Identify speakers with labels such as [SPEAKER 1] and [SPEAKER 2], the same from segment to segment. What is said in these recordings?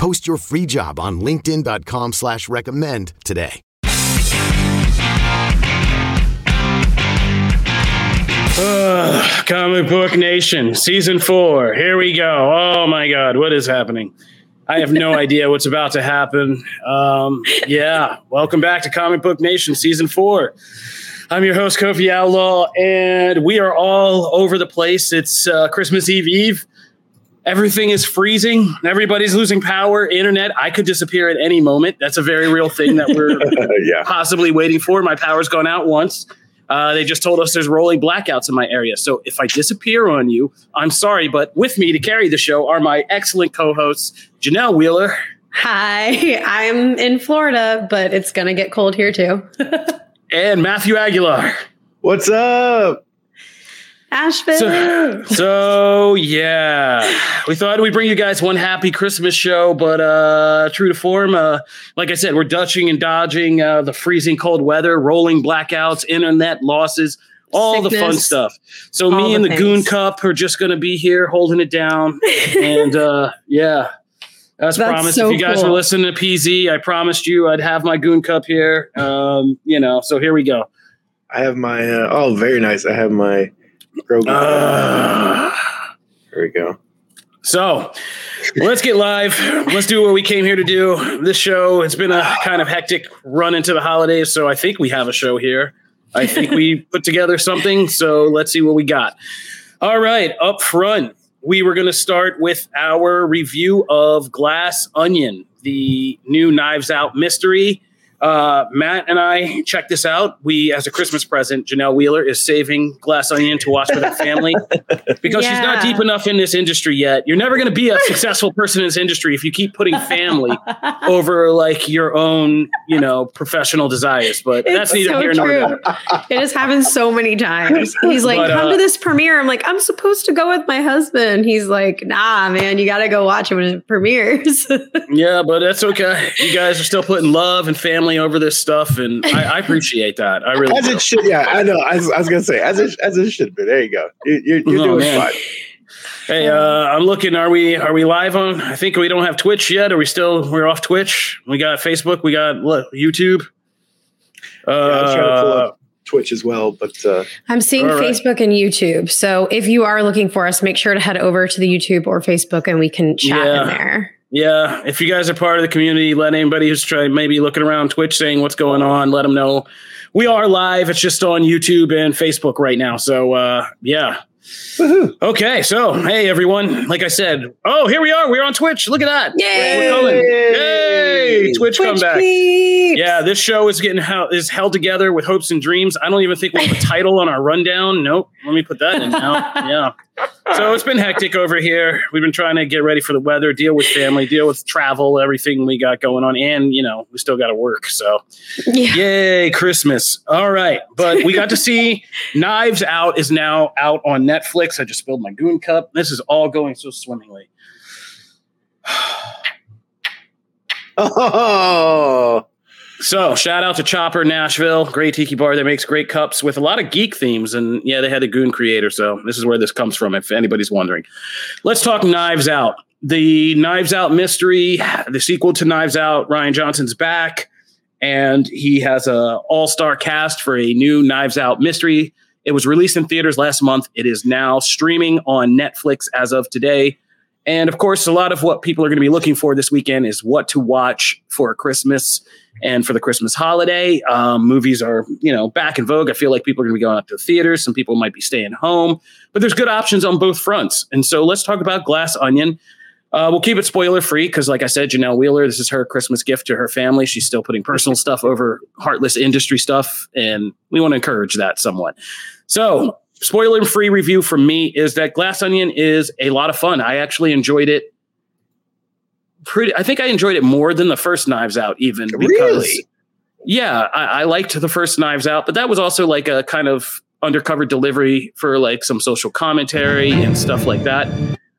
[SPEAKER 1] Post your free job on linkedin.com slash recommend today.
[SPEAKER 2] Ugh, Comic Book Nation, Season 4. Here we go. Oh my God, what is happening? I have no idea what's about to happen. Um, yeah, welcome back to Comic Book Nation, Season 4. I'm your host, Kofi Outlaw, and we are all over the place. It's uh, Christmas Eve Eve. Everything is freezing. Everybody's losing power. Internet, I could disappear at any moment. That's a very real thing that we're
[SPEAKER 3] yeah.
[SPEAKER 2] possibly waiting for. My power's gone out once. Uh, they just told us there's rolling blackouts in my area. So if I disappear on you, I'm sorry. But with me to carry the show are my excellent co hosts, Janelle Wheeler.
[SPEAKER 4] Hi, I'm in Florida, but it's going to get cold here too.
[SPEAKER 2] and Matthew Aguilar.
[SPEAKER 3] What's up?
[SPEAKER 4] Asheville.
[SPEAKER 2] So, so, yeah, we thought we'd bring you guys one happy Christmas show, but uh, true to form, uh, like I said, we're dutching and dodging uh, the freezing cold weather, rolling blackouts, internet losses, all the fun stuff. So me
[SPEAKER 4] the
[SPEAKER 2] and the Goon. Cup are just going to be here holding it down, and uh, yeah. As
[SPEAKER 4] That's
[SPEAKER 2] promised,
[SPEAKER 4] so
[SPEAKER 2] if you guys
[SPEAKER 4] cool.
[SPEAKER 2] were listening to PZ, I promised you I'd have my Goon Cup here. Um, you know, so here we go.
[SPEAKER 3] I have my uh, oh, very nice. I have my Grogu.
[SPEAKER 2] Uh,
[SPEAKER 3] there we go.
[SPEAKER 2] So let's get live. Let's do what we came here to do. This show, it's been a kind of hectic run into the holidays. So I think we have a show here. I think we put together something. So let's see what we got. All right. Up front, we were going to start with our review of Glass Onion, the new Knives Out mystery. Uh, Matt and I checked this out. We, as a Christmas present, Janelle Wheeler is saving Glass Onion to watch with her family because she's not deep enough in this industry yet. You're never going to be a successful person in this industry if you keep putting family over like your own, you know, professional desires. But that's neither
[SPEAKER 4] so
[SPEAKER 2] here nor there.
[SPEAKER 4] true. It has happened so many times. He's like,
[SPEAKER 2] But,
[SPEAKER 4] "Come
[SPEAKER 2] uh,
[SPEAKER 4] to this premiere." I'm like, "I'm supposed to go with my husband." He's like, "Nah, man, you got to go watch it when it premieres."
[SPEAKER 2] Yeah, but that's okay. You guys are still putting love and family over this stuff, and I, I appreciate that. I really
[SPEAKER 3] As
[SPEAKER 2] do.
[SPEAKER 3] it should. Yeah, I know. I was, I was gonna say as it as it should be. There you go. You, you're you're
[SPEAKER 2] Oh,
[SPEAKER 3] doing
[SPEAKER 2] man.
[SPEAKER 3] fine.
[SPEAKER 2] Hey, uh, I'm looking. Are we are we live on? I think we don't have Twitch yet. Are we still? We're off Twitch. We got Facebook. We got what, YouTube. Uh,
[SPEAKER 3] Yeah, I was trying to pull up Twitch as well, but uh,
[SPEAKER 4] I'm seeing
[SPEAKER 2] All right.
[SPEAKER 4] Facebook and YouTube. So if you are looking for us, make sure to head over to the YouTube or Facebook, and we can chat
[SPEAKER 2] Yeah.
[SPEAKER 4] in there.
[SPEAKER 2] Yeah, if you guys are part of the community, let anybody who's trying maybe looking around Twitch saying what's going on, let them know. We are live. It's just on YouTube and Facebook right now. So uh, yeah. Okay, so hey everyone, like I said, oh here we are. We're on Twitch. Look at that.
[SPEAKER 4] Yay!
[SPEAKER 2] We're coming. Twitch, come
[SPEAKER 4] Twitch
[SPEAKER 2] back.
[SPEAKER 4] peeps.
[SPEAKER 2] Yeah, this show is getting held, is held together with hopes and dreams. I don't even think we have a title on our rundown. Nope. Let me put that in now. Yeah. So it's been hectic over here. We've been trying to get ready for the weather, deal with family, deal with travel, everything we got going on, and you know we still got to work. So
[SPEAKER 4] Yeah.
[SPEAKER 2] yay, Christmas! All right, but we got to see Knives Out is now out on Netflix. I just spilled my goon cup. This is all going so swimmingly.
[SPEAKER 3] oh,
[SPEAKER 2] So, shout out to Chopper Nashville, great tiki bar that makes great cups with a lot of geek themes. And yeah, they had the Goon creator. So, this is where this comes from, if anybody's wondering. Let's talk Knives Out. The Knives Out mystery, the sequel to Knives Out, Rian Johnson's back, and he has a all-star cast for a new Knives Out mystery. It was released in theaters last month. It is now streaming on Netflix as of today. And of course, a lot of what people are going to be looking for this weekend is what to watch for Christmas and for the Christmas holiday. Um, movies are, you know, back in vogue. I feel like people are going to be going out to the theaters. Some people might be staying home, but there's good options on both fronts. And so let's talk about Glass Onion. Uh, we'll keep it spoiler free because, like I said, Janelle Wheeler, this is her Christmas gift to her family. She's still putting personal stuff over heartless industry stuff, and we want to encourage that somewhat. So, spoiler free review from me is that Glass Onion is a lot of fun. I actually enjoyed it pretty. I think I enjoyed it more than the first Knives Out, even because
[SPEAKER 3] Really?
[SPEAKER 2] yeah, I, I liked the first Knives Out, but that was also like a kind of undercover delivery for like some social commentary and stuff like that.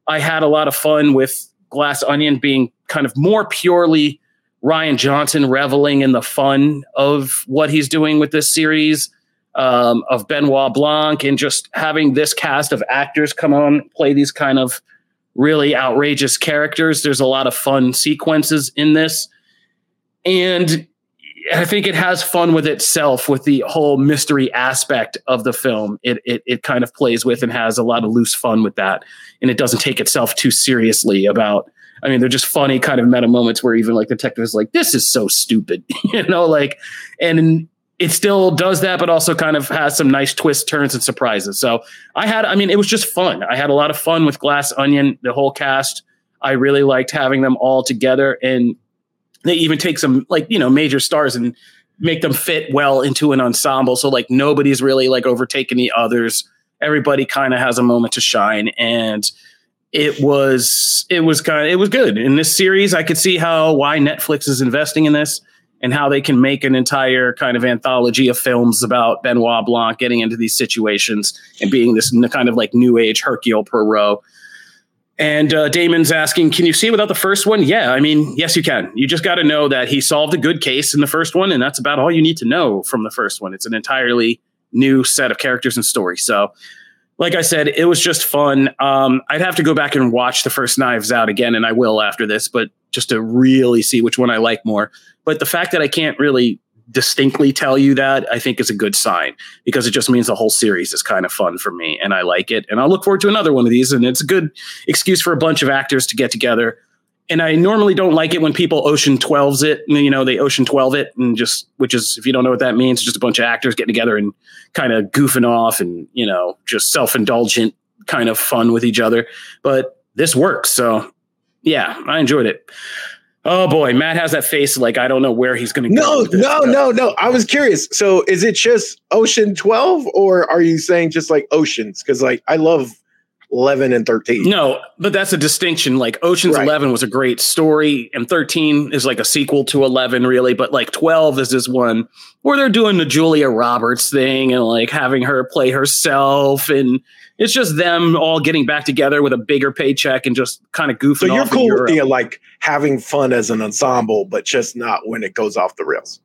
[SPEAKER 2] I had a lot of fun with Glass Onion being kind of more purely Rian Johnson reveling in the fun of what he's doing with this series um, of Benoit Blanc and just having this cast of actors come on play these kind of really outrageous characters. There's a lot of fun sequences in this. And I think it has fun with itself with the whole mystery aspect of the film. It, it it kind of plays with and has a lot of loose fun with that, and it doesn't take itself too seriously about. I mean, they're just funny kind of meta moments where even like the detective is like, "This is so stupid," you know, like, and it still does that, but also kind of has some nice twists, turns, and surprises. So I had, I mean, it was just fun. I had a lot of fun with Glass Onion, the whole cast. I really liked having them all together, and they even take some like you know major stars and make them fit well into an ensemble. So like nobody's really like overtaking the others. Everybody kind of has a moment to shine, and it was it was kind of it was good in this series. I could see how why Netflix is investing in this and how they can make an entire kind of anthology of films about Benoit Blanc getting into these situations and being this kind of like new age Hercule Poirot. And uh, Damon's asking, can you see it without the first one? Yeah, I mean, yes, you can. You just got to know that he solved a good case in the first one, and that's about all you need to know from the first one. It's an entirely new set of characters and story. So, like I said, it was just fun. Um, I'd have to go back and watch the first Knives Out again, and I will after this, but just to really see which one I like more. But the fact that I can't really distinctly tell you that, I think is a good sign because it just means the whole series is kind of fun for me and I like it. And I'll look forward to another one of these. And it's a good excuse for a bunch of actors to get together. And I normally don't like it when people ocean 12s it, you know, they ocean 12 it and just, which is, if you don't know what that means, just a bunch of actors getting together and kind of goofing off and, you know, just self indulgent kind of fun with each other. But this works. So yeah, I enjoyed it. Oh boy, Matt has that face like I don't know where he's going to
[SPEAKER 3] go. No, no, no, no. I was curious. So is it just Ocean 12 or are you saying just like Oceans? Because like I love 11 and 13.
[SPEAKER 2] No, but that's a distinction. Like Ocean's right. 11 was a great story, and 13 is like a sequel to 11, really. But like 12 is this one where they're doing the Julia Roberts thing and like having her play herself and it's just them all getting back together with a bigger paycheck and just kind of goofing. So
[SPEAKER 3] you're cool with the like having fun as an ensemble, but just not when it goes off the rails.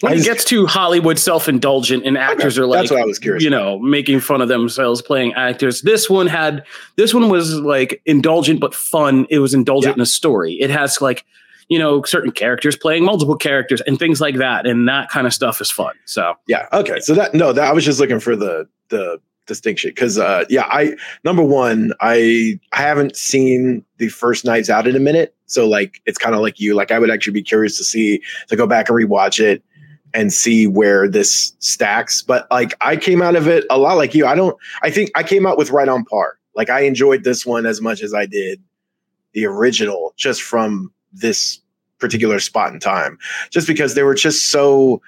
[SPEAKER 2] When I it gets too Hollywood self-indulgent and actors okay, are like,
[SPEAKER 3] that's what I was curious.
[SPEAKER 2] You know, making fun of themselves playing actors. This one had, this one was like indulgent but fun. It was indulgent yeah. in a story. It has like, you know, certain characters playing multiple characters and things like that, and that kind of stuff is fun. So
[SPEAKER 3] yeah, okay. So that no, that I was just looking for the the distinction because uh yeah i number one i i haven't seen the first Knives Out in a minute so like it's kind of like you like i would actually be curious to see to go back and rewatch it and see where this stacks but like i came out of it a lot like you i don't i think i came out with right on par like i enjoyed this one as much as i did the original just from this particular spot in time just because they were just so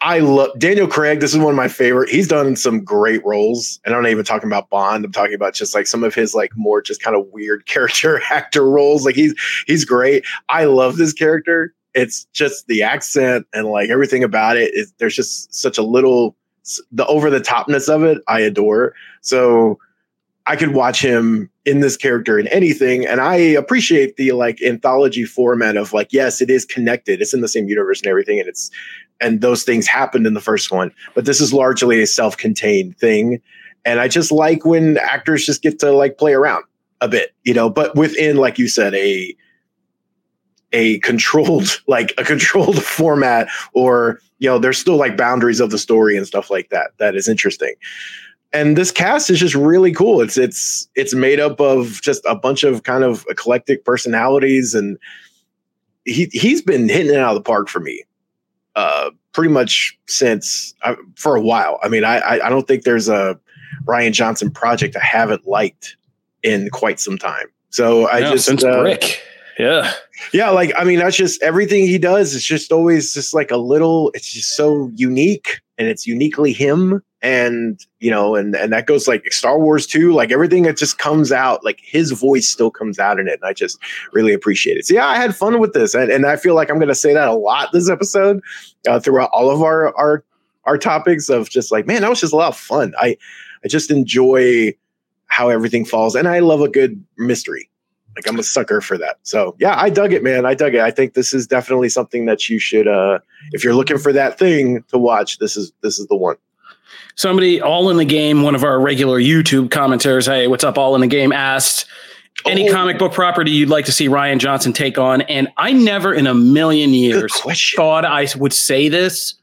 [SPEAKER 3] I love Daniel Craig. This is one of my favorite. He's done some great roles, and I'm not even talking about Bond. I'm talking about just like some of his like more just kind of weird character actor roles. Like he's he's great. I love this character. It's just the accent and like everything about it. Is, there's just such a little the over the topness of it. I adore. So I could watch him in this character in anything, and I appreciate the like anthology format of like yes, it is connected. It's in the same universe and everything, and it's and those things happened in the first one. But this is largely a self-contained thing, and I just like when actors just get to like play around a bit, you know. But within, like you said, a a controlled like a controlled format, or you know, there's still like boundaries of the story and stuff like that. That is interesting. And this cast is just really cool. It's it's it's made up of just a bunch of kind of eclectic personalities and he he's been hitting it out of the park for me uh, pretty much since uh, for a while. I mean, I, I don't think there's a Rian Johnson project I haven't liked in quite some time. So I just
[SPEAKER 2] since uh, Brick, yeah,
[SPEAKER 3] yeah, like I mean, that's just everything he does. It's just always just like a little. It's just so unique, and it's uniquely him. And you know, and and that goes like Star Wars too. Like everything that just comes out, like his voice still comes out in it, and I just really appreciate it. So yeah, I had fun with this, and, and I feel like I'm to say that a lot this episode uh, throughout all of our our our topics of just like, man, that was just a lot of fun. I I just enjoy how everything falls, and I love a good mystery. Like I'm a sucker for that. So yeah, I dug it, man. I dug it. I think this is definitely something that you should, uh, if you're looking for that thing to watch, this is this is the one.
[SPEAKER 2] Somebody all in the game, one of our regular YouTube commenters, hey, what's up, all in the game, asked any
[SPEAKER 3] Oh.
[SPEAKER 2] comic book property you'd like to see Rian Johnson take on. And I never in a million years thought I would say this,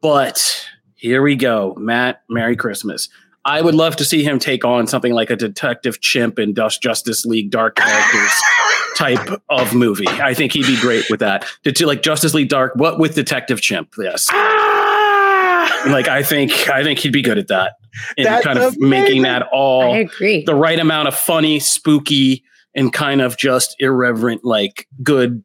[SPEAKER 2] but here we go. Matt, Merry Christmas. I would love to see him take on something like a Detective Chimp in Dust Justice League Dark Characters type of movie. I think he'd be great with that. To, to like Justice League Dark, what with Detective Chimp? Yes.
[SPEAKER 3] Ah!
[SPEAKER 2] Like I think I think he'd be good at that. And
[SPEAKER 3] That's
[SPEAKER 2] kind of
[SPEAKER 3] amazing.
[SPEAKER 2] making that
[SPEAKER 4] I
[SPEAKER 2] all
[SPEAKER 4] agree.
[SPEAKER 2] the right amount of funny, spooky, and kind of just irreverent, like good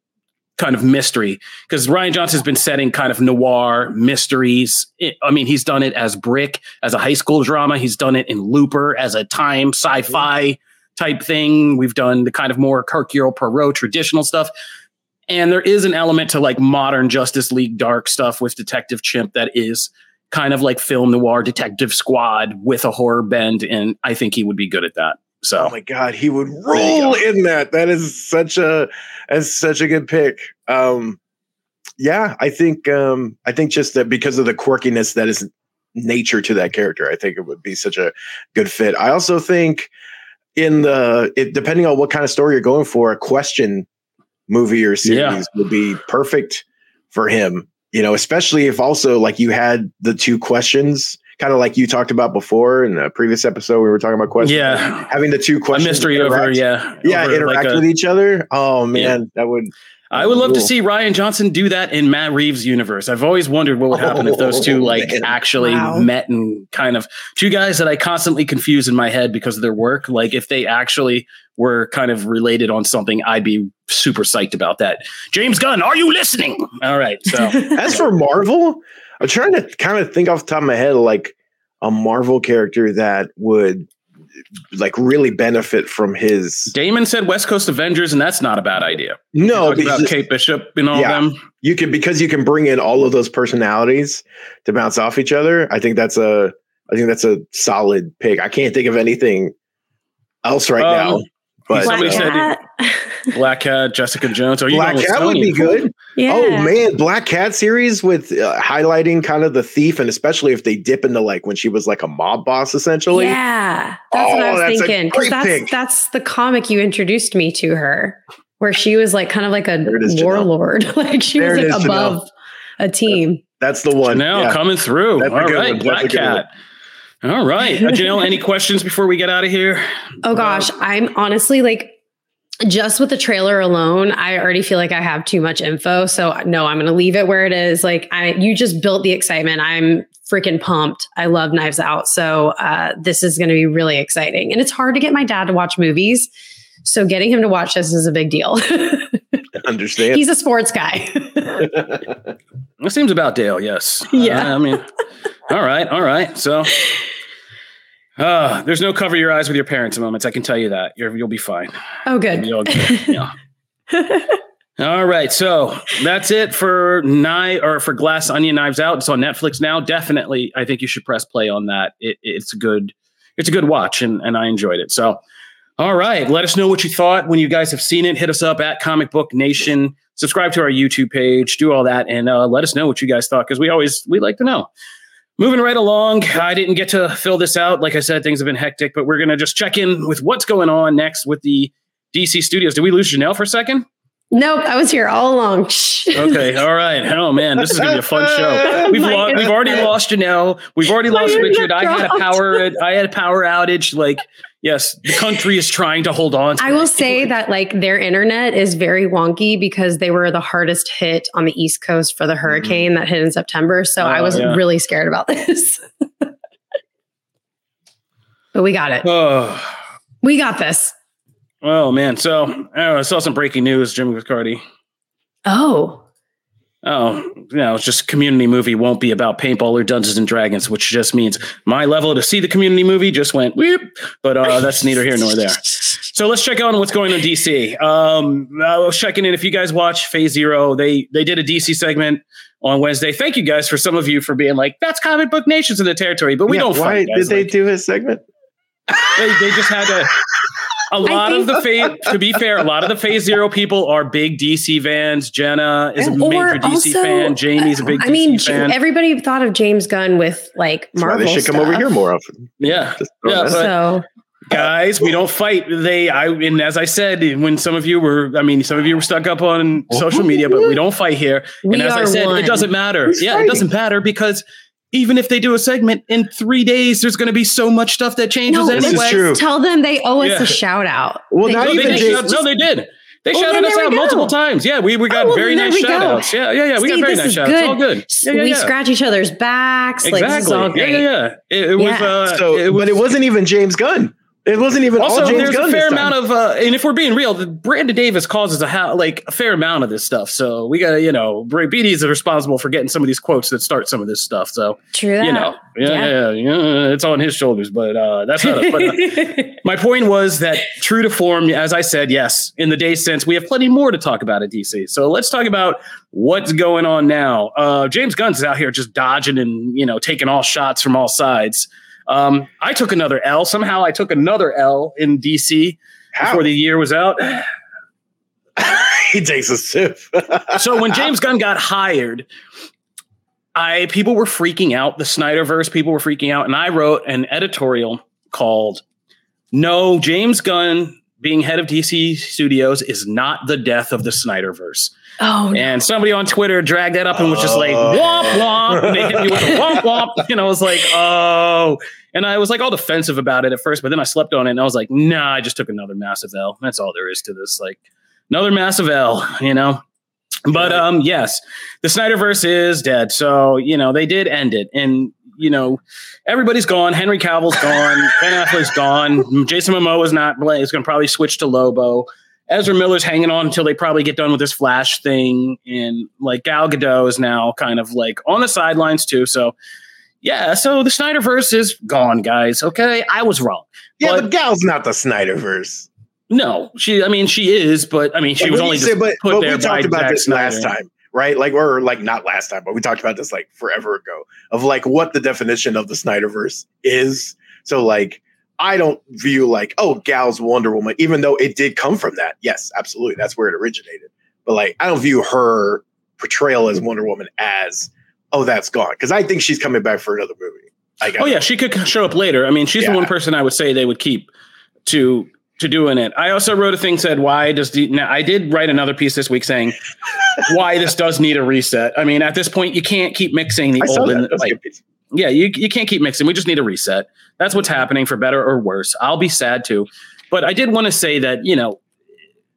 [SPEAKER 2] kind of mystery. Because Rian Johnson's been setting kind of noir mysteries. I mean, he's done it as Brick, as a high school drama. He's done it in Looper as a time sci-fi type thing. We've done the kind of more Hercule Poirot traditional stuff. And there is an element to like modern Justice League dark stuff with Detective Chimp that is kind of like film noir detective squad with a horror bend. And I think he would be good at that. So
[SPEAKER 3] Oh my god, he would roll in that. That is such a that's such a good pick. Um yeah, I think um I think just that because of the quirkiness that is nature to that character, I think it would be such a good fit. I also think in the it, depending on what kind of story you're going for, a question movie or series
[SPEAKER 2] Yeah.
[SPEAKER 3] would be perfect for him. You know, especially if also like you had the two questions, kind of like you talked about before in a previous episode. We were talking about questions
[SPEAKER 2] yeah,
[SPEAKER 3] having the two
[SPEAKER 2] a
[SPEAKER 3] questions
[SPEAKER 2] mystery over, yeah,
[SPEAKER 3] yeah
[SPEAKER 2] over
[SPEAKER 3] interact
[SPEAKER 2] like a-
[SPEAKER 3] with each other oh man that would
[SPEAKER 2] I would love to see Rian Johnson do that in Matt Reeves' universe. I've always wondered what would happen if those
[SPEAKER 3] oh, two
[SPEAKER 2] like
[SPEAKER 3] man.
[SPEAKER 2] actually
[SPEAKER 4] Wow.
[SPEAKER 2] met and kind of two guys that I constantly confuse in my head because of their work. Like if they actually were kind of related on something, I'd be super psyched about that. James Gunn, are you listening? All right, so
[SPEAKER 3] as for marvel i'm trying to kind of think off the top of my head like a marvel character that would like really benefit from his
[SPEAKER 2] Damon said West Coast Avengers, and that's not a bad idea.
[SPEAKER 3] no
[SPEAKER 2] Talking about Kate Bishop and all
[SPEAKER 3] Yeah.
[SPEAKER 2] them.
[SPEAKER 3] you can because you can bring in all of those personalities to bounce off each other i think that's a i think that's a solid pick i can't think of anything else right
[SPEAKER 2] Um,
[SPEAKER 3] now but
[SPEAKER 2] somebody
[SPEAKER 3] uh,
[SPEAKER 2] said-
[SPEAKER 4] Cat.
[SPEAKER 2] Black Cat, Jessica Jones. Are you
[SPEAKER 3] black cat would be good
[SPEAKER 4] yeah.
[SPEAKER 3] Oh man, Black Cat series with uh, highlighting kind of the thief, and especially if they dip into like when she was like a mob boss, essentially.
[SPEAKER 4] Yeah, that's what I
[SPEAKER 3] Oh,
[SPEAKER 4] was
[SPEAKER 3] that's
[SPEAKER 4] thinking. Because that's
[SPEAKER 3] pick.
[SPEAKER 4] that's the comic you introduced me to her, where she was like kind of like a
[SPEAKER 3] There it is, Janelle.
[SPEAKER 4] warlord. like she
[SPEAKER 3] There
[SPEAKER 4] was like
[SPEAKER 3] is, Janelle.
[SPEAKER 4] above a team.
[SPEAKER 3] That's the one.
[SPEAKER 2] Now
[SPEAKER 3] Yeah.
[SPEAKER 2] coming through.
[SPEAKER 3] That's a
[SPEAKER 2] All
[SPEAKER 3] good
[SPEAKER 2] right,
[SPEAKER 3] one.
[SPEAKER 2] Black Cat. All right, uh, Janelle. Any questions before we get out of here?
[SPEAKER 4] Oh gosh, I'm honestly like just with the trailer alone, I already feel like I have too much info. So no, I'm going to leave it where it is. Like I, you just built the excitement. I'm freaking pumped. I love Knives Out. So uh, this is going to be really exciting. And it's hard to get my dad to watch movies. So getting him to watch this is a big deal.
[SPEAKER 3] Understand?
[SPEAKER 4] He's a sports guy.
[SPEAKER 2] It seems about Dale. Yes.
[SPEAKER 4] Yeah.
[SPEAKER 2] Uh, I mean, all right, all right. So, uh, there's no cover your eyes with your parents moments. I can tell you that. You're, you'll be fine.
[SPEAKER 4] oh, good.
[SPEAKER 2] be all good. Yeah. All right, so that's it for knife or for Glass Onion Knives Out. It's on Netflix now. Definitely, I think you should press play on that. It, it's a good, it's a good watch, and and I enjoyed it. So, all right, let us know what you thought when you guys have seen it. Hit us up at Comic Book Nation. Subscribe to our YouTube page. Do all that, and uh, let us know what you guys thought because we always we like to know. Moving right along, I didn't get to fill this out. Like I said, things have been hectic, but we're gonna just check in with what's going on next with the DC studios. Did we lose Janelle for a second?
[SPEAKER 4] Nope, I was here all along.
[SPEAKER 2] Okay, all right. Oh man, this is gonna be a fun show. We've lo- we've already lost Janelle. We've already
[SPEAKER 4] My
[SPEAKER 2] lost Richard. I had a power. I had a power outage. Like, yes, the country is trying to hold on. To
[SPEAKER 4] I will say that like their internet is very wonky because they were the hardest hit on the East Coast for the mm-hmm. hurricane that hit in September. So I
[SPEAKER 2] Oh,
[SPEAKER 4] was
[SPEAKER 2] yeah.
[SPEAKER 4] really scared about this. but we got it.
[SPEAKER 2] Oh,
[SPEAKER 4] We got this.
[SPEAKER 2] Oh man, so I, I saw some breaking news. Jimmy Viscardi.
[SPEAKER 4] Oh,
[SPEAKER 2] Oh, you know, it's just community movie won't be about paintball or Dungeons and Dragons, which just means my level to see the community movie just went whoop. But uh, that's neither here nor there. So let's check on what's going on in DC. Um, I was checking in. If you guys watch Phase Zero, they they did a DC segment on Wednesday. Thank you guys for some of you for being like, "That's comic book nations in the territory," but we
[SPEAKER 3] Yeah,
[SPEAKER 2] don't.
[SPEAKER 3] Why
[SPEAKER 2] fight,
[SPEAKER 3] did they
[SPEAKER 2] Like,
[SPEAKER 3] do his segment?
[SPEAKER 2] they, they just had to. A lot of the phase, to be fair, a lot of the Phase Zero people are big DC fans. Jenna is a
[SPEAKER 4] And- or
[SPEAKER 2] major DC
[SPEAKER 4] also-
[SPEAKER 2] fan. Jamie's a big
[SPEAKER 4] I
[SPEAKER 2] DC
[SPEAKER 4] mean,
[SPEAKER 2] fan.
[SPEAKER 4] everybody thought of James Gunn with like
[SPEAKER 3] That's why
[SPEAKER 4] Marvel.
[SPEAKER 3] they should come over here more often.
[SPEAKER 2] yeah, Yeah,
[SPEAKER 3] that
[SPEAKER 2] but-
[SPEAKER 3] out.
[SPEAKER 4] So
[SPEAKER 2] guys, we don't fight. They, I, and as I said, when some of you were, I mean, some of you were stuck up on social media, but we don't fight here.
[SPEAKER 4] we
[SPEAKER 2] and as I said,
[SPEAKER 4] one.
[SPEAKER 2] it doesn't matter.
[SPEAKER 3] Who's
[SPEAKER 2] yeah,
[SPEAKER 3] fighting?
[SPEAKER 2] it doesn't matter because even if they do a segment in three days, there's going to be so much stuff that changes
[SPEAKER 4] No,
[SPEAKER 3] This is
[SPEAKER 2] anyway.
[SPEAKER 3] true.
[SPEAKER 4] Tell them they owe us
[SPEAKER 2] Yeah.
[SPEAKER 4] a shout out.
[SPEAKER 3] Well,
[SPEAKER 4] They-
[SPEAKER 3] not
[SPEAKER 2] No, they,
[SPEAKER 3] even
[SPEAKER 2] did
[SPEAKER 3] James-
[SPEAKER 2] shout- no, they did. They
[SPEAKER 4] Well,
[SPEAKER 2] shouted us out multiple times. Yeah, we, we got
[SPEAKER 4] Oh, well,
[SPEAKER 2] very nice shout
[SPEAKER 4] go.
[SPEAKER 2] outs. Yeah, yeah, yeah. We
[SPEAKER 4] See,
[SPEAKER 2] got very
[SPEAKER 4] this
[SPEAKER 2] nice
[SPEAKER 4] is
[SPEAKER 2] shout outs. All
[SPEAKER 4] good.
[SPEAKER 2] good. Yeah, yeah,
[SPEAKER 4] we scratch each other's backs. Like this is
[SPEAKER 2] Exactly.
[SPEAKER 4] all
[SPEAKER 2] yeah,
[SPEAKER 4] great.
[SPEAKER 2] yeah, yeah. It, it was. Uh,
[SPEAKER 3] So,
[SPEAKER 2] it was,
[SPEAKER 3] but it wasn't even James Gunn. It wasn't even
[SPEAKER 2] also
[SPEAKER 3] all James
[SPEAKER 2] there's
[SPEAKER 3] Gunn
[SPEAKER 2] a fair amount of uh, and if we're being real the brandon davis causes a ha- like a fair amount of this stuff so we got you know Bra- BD is responsible for getting some of these quotes that start some of this stuff so
[SPEAKER 4] True that.
[SPEAKER 2] you know yeah,
[SPEAKER 4] Yeah.
[SPEAKER 2] yeah yeah it's on his shoulders but uh that's not us. But, uh, my point was that true to form as i said yes in the days since we have plenty more to talk about at dc so let's talk about what's going on now uh james gunn's out here just dodging and you know taking all shots from all sides um, I took another L. Somehow I took another L in DC
[SPEAKER 3] How?
[SPEAKER 2] before the year was out.
[SPEAKER 3] he takes a sip.
[SPEAKER 2] so when James Gunn got hired, I people were freaking out. The Snyderverse people were freaking out, and I wrote an editorial called "No, James Gunn being head of DC Studios is not the death of the Snyderverse."
[SPEAKER 4] Oh, no.
[SPEAKER 2] And somebody on Twitter dragged that up and was just like,
[SPEAKER 3] Oh.
[SPEAKER 2] womp womp. And they hit me with a womp womp. And I was like, oh. And I was like all defensive about it at first, but then I slept on it and I was like, nah, I just took another massive L. That's all there is to this. Like another massive L, you know? But um, yes, the Snyderverse is dead. So, you know, they did end it. And, you know, everybody's gone. Henry Cavill's gone. Ben Affleck's gone. Jason Momoa is not, is going to probably switch to Lobo. Ezra Miller's hanging on until they probably get done with this Flash thing, and like Gal Gadot is now kind of like on the sidelines too. So, yeah, so the Snyderverse is gone, guys. Okay, I was wrong.
[SPEAKER 3] yeah,
[SPEAKER 2] But-
[SPEAKER 3] but Gal's not the Snyderverse.
[SPEAKER 2] No, she. I mean, she is, but I mean, she
[SPEAKER 3] Like,
[SPEAKER 2] was only
[SPEAKER 3] say- but,
[SPEAKER 2] put
[SPEAKER 3] but
[SPEAKER 2] there
[SPEAKER 3] we talked about this last time, right? Like, or like not last time, but we talked about this like forever ago of like what the definition of the Snyderverse is. So, like, I don't view like, oh, Gal's Wonder Woman, even though it did come from that. Yes, absolutely, that's where it originated. But like, I don't view her portrayal as Wonder Woman as, oh, that's gone because I think she's coming back for another movie. Like,
[SPEAKER 2] Oh yeah, she could show up later. I mean, she's
[SPEAKER 3] Yeah.
[SPEAKER 2] the one person I would say they would keep to to doing it. I also wrote a thing said why does the now I did write another piece this week saying why this does need a reset. I mean, at this point, you can't keep mixing the
[SPEAKER 3] I
[SPEAKER 2] old and like. Yeah, you, you can't keep mixing. We just need a reset. That's what's happening for better or worse. I'll be sad too. But I did want to say that, you know,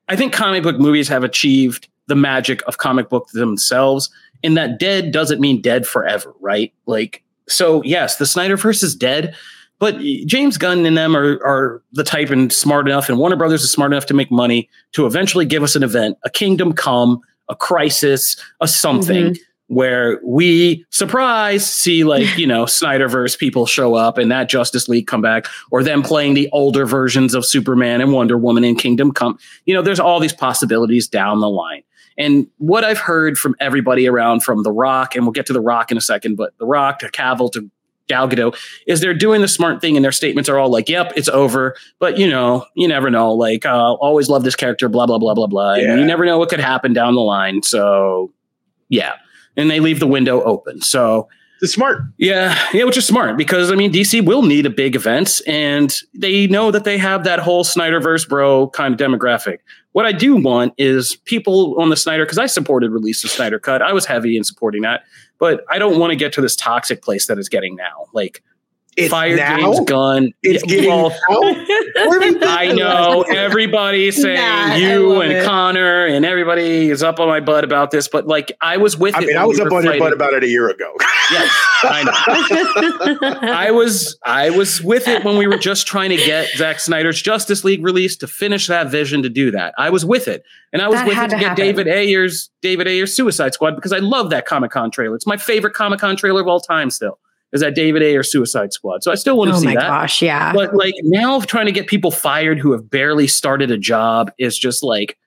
[SPEAKER 2] I think comic book movies have achieved the magic of comic book themselves, in that dead doesn't mean dead forever, right? Like, so yes, the Snyderverse is dead, but James Gunn and them are, are the type and smart enough, and Warner Brothers is smart enough to make money to eventually give us an event, a kingdom come, a crisis, a something mm-hmm. Where we surprise see like you know Snyderverse people show up and that Justice League come back or them playing the older versions of Superman and Wonder Woman in Kingdom Come. You know, there's all these possibilities down the line. And what I've heard from everybody around from The Rock, and we'll get to The Rock in a second, but The Rock to Cavill to Gal Gadot is they're doing the smart thing and their statements are all like, yep, it's over. But you know, you never know. Like, uh, always love this character, blah, blah, blah, blah, blah.
[SPEAKER 3] Yeah.
[SPEAKER 2] And you never know what could happen down the line. So yeah. And they leave the window open. So
[SPEAKER 3] It's smart.
[SPEAKER 2] yeah, yeah, which is smart because I mean DC will need a big event, and they know that they have that whole Snyderverse bro kind of demographic. What I do want is people on the Snyder because I supported release of Snyder Cut. I was heavy in supporting that, but I don't want to get to this toxic place that it's getting now. Like
[SPEAKER 3] It's
[SPEAKER 2] fire
[SPEAKER 3] now.
[SPEAKER 2] James Gunn.
[SPEAKER 3] It's
[SPEAKER 2] Yeah,
[SPEAKER 3] getting
[SPEAKER 2] well,
[SPEAKER 3] now? Where have you been
[SPEAKER 2] I know
[SPEAKER 3] last year?
[SPEAKER 2] everybody's saying
[SPEAKER 4] Nah,
[SPEAKER 2] you and
[SPEAKER 4] it.
[SPEAKER 2] Connor and everybody is up on my butt about this, but like I was with
[SPEAKER 3] I
[SPEAKER 2] it
[SPEAKER 3] mean, I was
[SPEAKER 2] we
[SPEAKER 3] up
[SPEAKER 2] were
[SPEAKER 3] on your butt about it a year ago.
[SPEAKER 2] Yes, I know. I was I was with it when we were just trying to get Zack Snyder's Justice League released to finish that vision to do that. I was with it, and I was
[SPEAKER 4] That
[SPEAKER 2] with it to
[SPEAKER 4] to
[SPEAKER 2] get
[SPEAKER 4] happen.
[SPEAKER 2] David Ayer's David Ayer's Suicide Squad because I love that Comic Con trailer. It's my favorite Comic Con trailer of all time. Still, is that David Ayer Suicide Squad? So I still want to
[SPEAKER 4] oh
[SPEAKER 2] see that.
[SPEAKER 4] Oh my gosh, yeah.
[SPEAKER 2] But like now, trying to get people fired who have barely started a job is just like,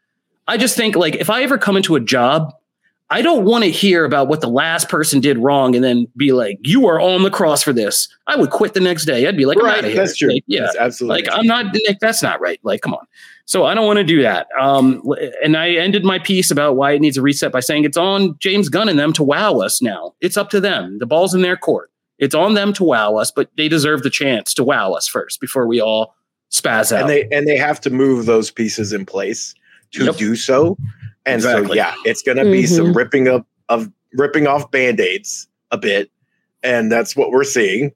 [SPEAKER 2] I just think like if I ever come into a job, I don't want to hear about what the last person did wrong and then be like, you are on the cross for this. I would quit the next day. I'd be like, I'm
[SPEAKER 3] right,
[SPEAKER 2] here.
[SPEAKER 3] that's true.
[SPEAKER 2] Like, yeah.
[SPEAKER 3] That's absolutely.
[SPEAKER 2] Like I'm not Nick, that's not right. Like, come on. So I don't want to do that. Um, and I ended my piece about why it needs a reset by saying it's on James Gunn and them to wow us now. It's up to them. The ball's in their court. It's on them to wow us, but they deserve the chance to wow us first before we all spaz out.
[SPEAKER 3] and they and they have to move those pieces in place to
[SPEAKER 2] Yep.
[SPEAKER 3] do so. And
[SPEAKER 2] Exactly.
[SPEAKER 3] so yeah, it's gonna be some
[SPEAKER 4] Mhm.
[SPEAKER 3] ripping up of ripping off band-aids a bit. And that's what we're seeing.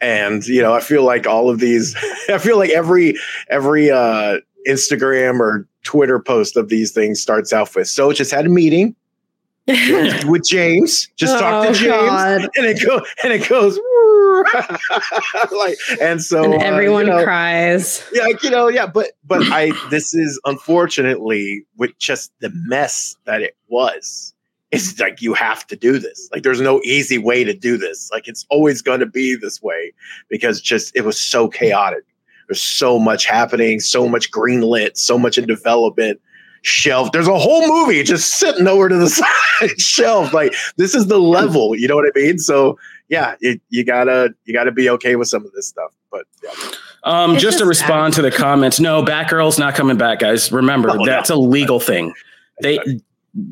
[SPEAKER 3] And you know, I feel like all of these I feel like every every uh Instagram or Twitter post of these things starts out with so just had a meeting with James. Just talk to
[SPEAKER 4] Oh,
[SPEAKER 3] James.
[SPEAKER 4] God.
[SPEAKER 3] And it go and it goes like and so
[SPEAKER 4] and
[SPEAKER 3] uh, you
[SPEAKER 4] everyone
[SPEAKER 3] know,
[SPEAKER 4] cries.
[SPEAKER 3] yeah, like, you know, yeah, but but I this is unfortunately with just the mess that it was. It's like you have to do this. Like there's no easy way to do this. Like it's always going to be this way because just it was so chaotic. There's so much happening, so much green lit, so much in development. Shelf. There's a whole movie just sitting over to the side shelf. Like this is the level. You know what I mean? So yeah, you, you gotta you gotta be okay with some of this stuff. But yeah.
[SPEAKER 2] Um,
[SPEAKER 4] It's
[SPEAKER 2] just to
[SPEAKER 4] just
[SPEAKER 2] respond to the comments, no, Batgirl's not coming back, guys. Remember,
[SPEAKER 3] No, no.
[SPEAKER 2] that's a legal thing. They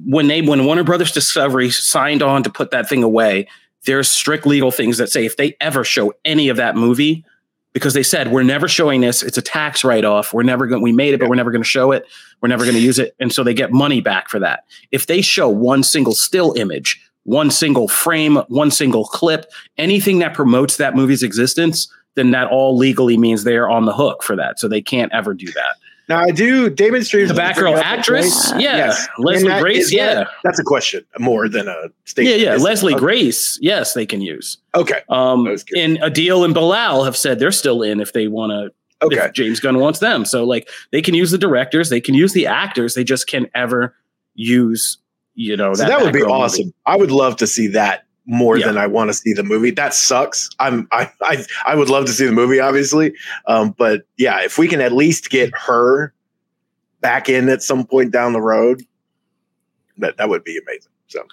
[SPEAKER 2] when they when Warner Brothers Discovery signed on to put that thing away, there's strict legal things that say if they ever show any of that movie, because they said we're never showing this, it's a tax write off. We're never going. We made it, but we're never going to show it. We're never going to use it, and so they get money back for that. If they show one single still image, one single frame, one single clip, anything that promotes that movie's existence, then that all legally means they are on the hook for that. So they can't ever do that.
[SPEAKER 3] Now I do. Damon Street,
[SPEAKER 2] The Batgirl actress, yeah,
[SPEAKER 3] Yes.
[SPEAKER 2] Leslie
[SPEAKER 3] that-
[SPEAKER 2] Grace,
[SPEAKER 3] that-
[SPEAKER 2] yeah,
[SPEAKER 3] that's a question more than a statement.
[SPEAKER 2] yeah, yeah. Leslie
[SPEAKER 3] okay.
[SPEAKER 2] Grace, yes, they can use.
[SPEAKER 3] Okay,
[SPEAKER 2] Um,
[SPEAKER 3] I was curious.
[SPEAKER 2] and Adil and Bilall have said they're still in if they want to.
[SPEAKER 3] okay.
[SPEAKER 2] If James Gunn wants them, so like they can use the directors, they can use the actors, they just can't ever use, you know,
[SPEAKER 3] So that, would be
[SPEAKER 2] Batgirl movie.
[SPEAKER 3] awesome. I would love to see that more
[SPEAKER 2] Yeah.
[SPEAKER 3] than I want to see the movie. That sucks. I'm I I, I would love to see the movie, obviously. Um, but yeah, if we can at least get her back in at some point down the road, that that would be amazing. So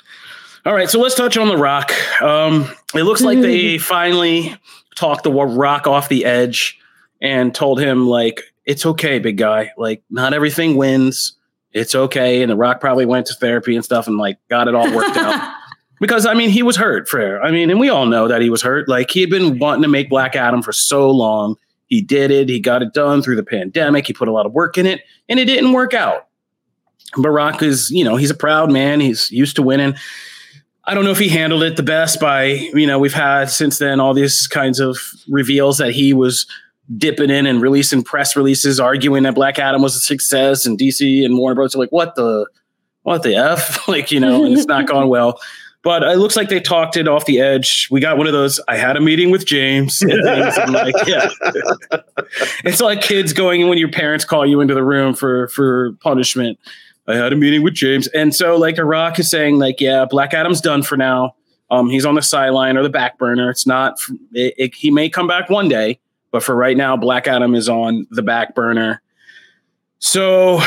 [SPEAKER 2] All right, so let's touch on the Rock. Um, it looks like they finally talked the Rock off the edge and told him like it's okay, big guy. Like not everything wins. It's okay. And the Rock probably went to therapy and stuff and like got it all worked out. Because I mean, he was hurt for. I mean, and we all know that he was hurt. Like he had been wanting to make Black Adam for so long. He did it. He got it done through the pandemic. He put a lot of work in it, and it didn't work out. Barack is, you know, he's a proud man. He's used to winning. I don't know if he handled it the best by, you know, we've had since then all these kinds of reveals that he was dipping in and releasing press releases arguing that Black Adam was a success and DC and Warner Bros. are like, what the, what the F? like, you know, and it's not gone well. But it looks like they talked it off the edge. We got one of those. I had a meeting with James. And things, and like, yeah, it's like kids going when your parents call you into the room for for punishment. I had a meeting with James, and so like Iraq is saying, like, yeah, Black Adam's done for now. Um, he's on the sideline or the back burner. It's not. It, it, he may come back one day, but for right now, Black Adam is on the back burner. So,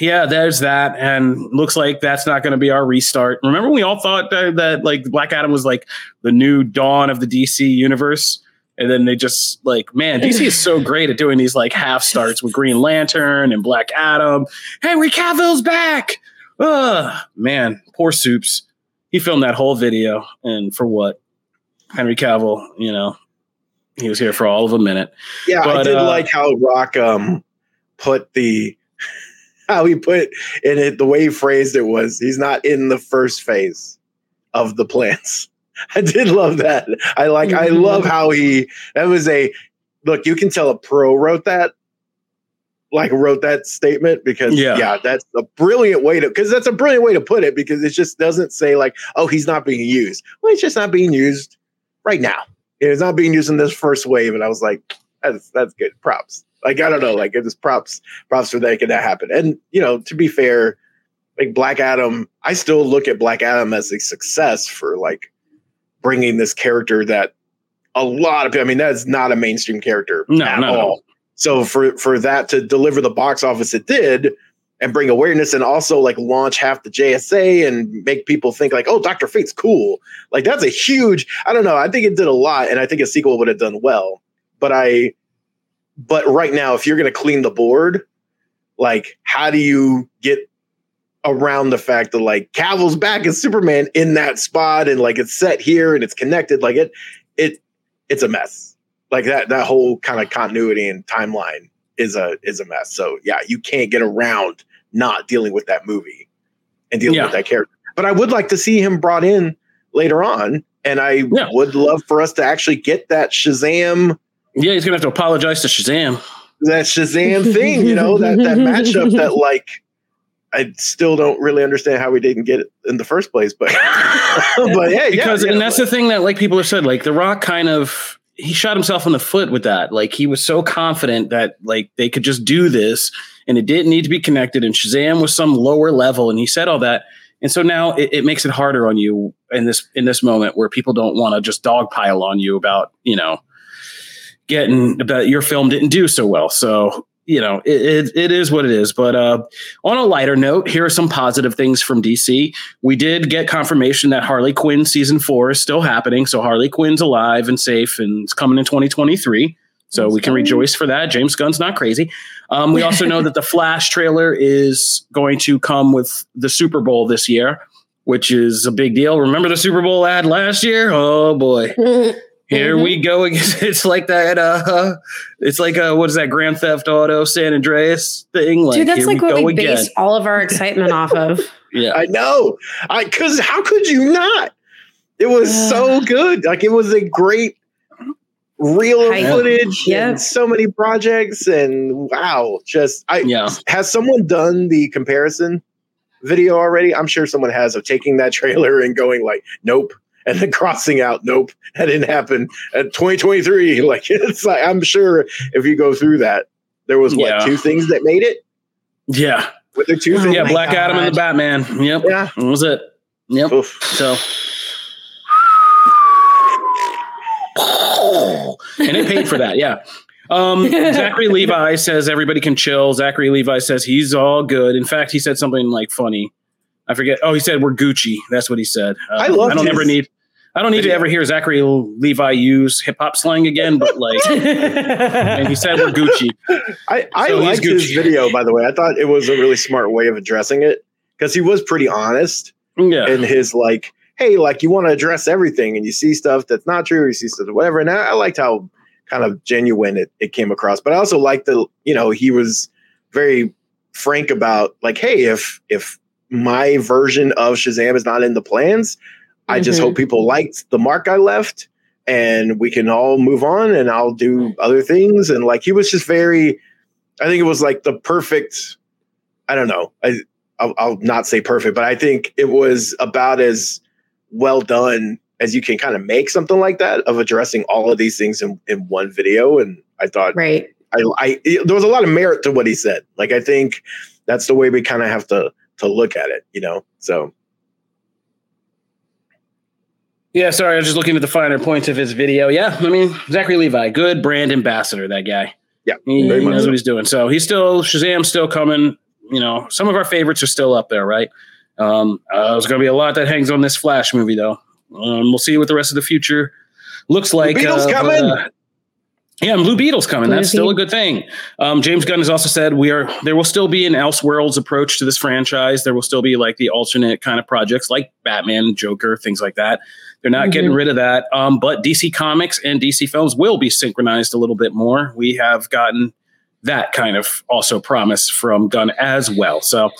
[SPEAKER 2] yeah, there's that, and looks like that's not going to be our restart. Remember, we all thought that, that like Black Adam was like the new dawn of the DC universe, and then they just like, man, DC is so great at doing these like half starts with Green Lantern and Black Adam. Henry Cavill's back. Ugh, man, poor Soups. He filmed that whole video, and for what? Henry Cavill, you know, he was here for all of a minute.
[SPEAKER 3] yeah, I did
[SPEAKER 2] uh,
[SPEAKER 3] like how Rock um put the how he put in it the way he phrased it was he's not in the first phase of the plans. I did love that. I like I
[SPEAKER 4] Mhm.
[SPEAKER 3] love how he that was a look, you can tell a pro wrote that. like wrote that statement because
[SPEAKER 2] Yeah.
[SPEAKER 3] yeah, that's a brilliant way to because that's a brilliant way to put it because it just doesn't say like oh he's not being used. Well, he's just not being used right now. It's not being used in this first wave, and I was like, that's that's good. Props. Like I don't know, like it was props props for making that happen. And you know, to be fair, like Black Adam, I still look at Black Adam as a success for like bringing this character that a lot of people. I mean, that's not a mainstream character
[SPEAKER 2] No,
[SPEAKER 3] at all.
[SPEAKER 2] all.
[SPEAKER 3] So for for that to deliver the box office it did and bring awareness and also like launch half the JSA and make people think like, oh, Doctor Fate's cool. Like that's a huge. I don't know. I think it did a lot, and I think a sequel would have done well. But I, but right now, if you're going to clean the board, like how do you get around the fact that like Cavill's back as Superman in that spot and like it's set here and it's connected like it it it's a mess. Like that that whole kind of continuity and timeline is a is a mess. So yeah, you can't get around not dealing with that movie and dealing
[SPEAKER 2] Yeah.
[SPEAKER 3] with that character. But I would like to see him brought in later on and I
[SPEAKER 2] Yeah.
[SPEAKER 3] would love for us to actually get that Shazam
[SPEAKER 2] Yeah, he's gonna have to apologize to Shazam.
[SPEAKER 3] that Shazam thing, you know, that that matchup that like I still don't really understand how we didn't get it in the first place, but but yeah,
[SPEAKER 2] because
[SPEAKER 3] yeah,
[SPEAKER 2] and
[SPEAKER 3] yeah,
[SPEAKER 2] that's the thing that like people have said like the rock kind of he shot himself in the foot with that like he was so confident that like they could just do this and it didn't need to be connected and shazam was some lower level and he said all that and so now it, it makes it harder on you in this in this moment where people don't want to just dogpile on you about you know getting about your film didn't do so well so you know it, it, it is what it is but uh on a lighter note here are some positive things from dc we did get confirmation that Harley Quinn season four is still happening. So Harley Quinn's alive and safe and it's coming in 2023. So
[SPEAKER 4] James
[SPEAKER 2] we can
[SPEAKER 4] Gunn.
[SPEAKER 2] rejoice for that. James Gunn's not crazy. Um, we also know that the Flash trailer is going to come with the Super Bowl this year, which is a big deal. Remember the Super Bowl ad last year? Oh boy. Here we go. again. It's like that. Uh, it's like uh what is that? Grand Theft Auto San Andreas thing. Like,
[SPEAKER 4] Dude, that's
[SPEAKER 2] here
[SPEAKER 4] like
[SPEAKER 2] we
[SPEAKER 4] what we
[SPEAKER 2] again.
[SPEAKER 4] base all of our excitement off of.
[SPEAKER 2] Yeah.
[SPEAKER 3] I know. I cause how could you not? It was so good. Like it was a great
[SPEAKER 4] real
[SPEAKER 3] footage
[SPEAKER 4] Yep.
[SPEAKER 3] and so many projects and wow, just I
[SPEAKER 2] Yeah.
[SPEAKER 3] has someone done the comparison video already? I'm sure someone has of taking that trailer and going like, nope. And then crossing out, nope, that didn't happen at 2023. Like it's like I'm sure if you go through that, there was what
[SPEAKER 2] Yeah.
[SPEAKER 3] two things that made it?
[SPEAKER 2] Yeah.
[SPEAKER 3] With the two
[SPEAKER 4] Oh
[SPEAKER 3] things?
[SPEAKER 2] yeah.
[SPEAKER 4] my
[SPEAKER 2] Black Adam and the Batman. Yep.
[SPEAKER 3] Yeah.
[SPEAKER 2] That was it. Yep.
[SPEAKER 3] Oof.
[SPEAKER 2] So. and it paid for that, yeah. Um, Zachary Levi says everybody can chill. Zachary Levi says he's all good. In fact, he said something like funny. I forget. Oh, he said we're Gucci. That's what he said. Uh,
[SPEAKER 3] I loved
[SPEAKER 2] I don't
[SPEAKER 3] his
[SPEAKER 2] ever need. I don't need to ever hear Zachary Levi use hip hop slang again. But like, and he said we're Gucci.
[SPEAKER 3] I, I
[SPEAKER 2] So he's
[SPEAKER 3] liked his video, by the way. I thought it was a really smart way of addressing it because he was pretty honest
[SPEAKER 2] Yeah.
[SPEAKER 3] in his like, hey, like you want to address everything and you see stuff that's not true, you see stuff whatever. And I, I liked how kind of genuine it, it came across. But I also liked the, you know, he was very frank about like, hey, if if my version of Shazam is not in the plans, I just
[SPEAKER 4] Mhm.
[SPEAKER 3] hope people liked the mark I left and we can all move on and I'll do other things. And like he was just very, I think it was like the perfect, I don't know. I I'll, I'll not say perfect, but I think it was about as well done as you can kind of make something like that of addressing all of these things in, in one video. And I thought
[SPEAKER 4] right.
[SPEAKER 3] I, I there was a lot of merit to what he said. Like I think that's the way we kind of have to to look at it, you know. So
[SPEAKER 2] Yeah, sorry, I was just looking at the finer points of his video. Yeah, I mean, Zachary Levi, good brand ambassador, that guy.
[SPEAKER 3] Yeah,
[SPEAKER 2] he,
[SPEAKER 4] very
[SPEAKER 2] he
[SPEAKER 4] much
[SPEAKER 2] knows what he's doing. So he's still Shazam's still coming. You know, some of our favorites are still up there, right? Um, uh, there's going to be a lot that hangs on this Flash movie, though. Um, we'll see what the rest of the future looks like.
[SPEAKER 3] Beetle's
[SPEAKER 2] uh, but,
[SPEAKER 3] coming!
[SPEAKER 2] uh, yeah, and Blue Beetle's coming.
[SPEAKER 4] Blue
[SPEAKER 2] That's still a good thing. Um, James Gunn has also said we are there will still be an Elseworlds approach to this franchise. There will still be like the alternate kind of projects like Batman, Joker, things like that. They're not getting rid of that. Um, but DC Comics and DC Films will be synchronized a little bit more. We have gotten that kind of also promise from Gunn as well. So,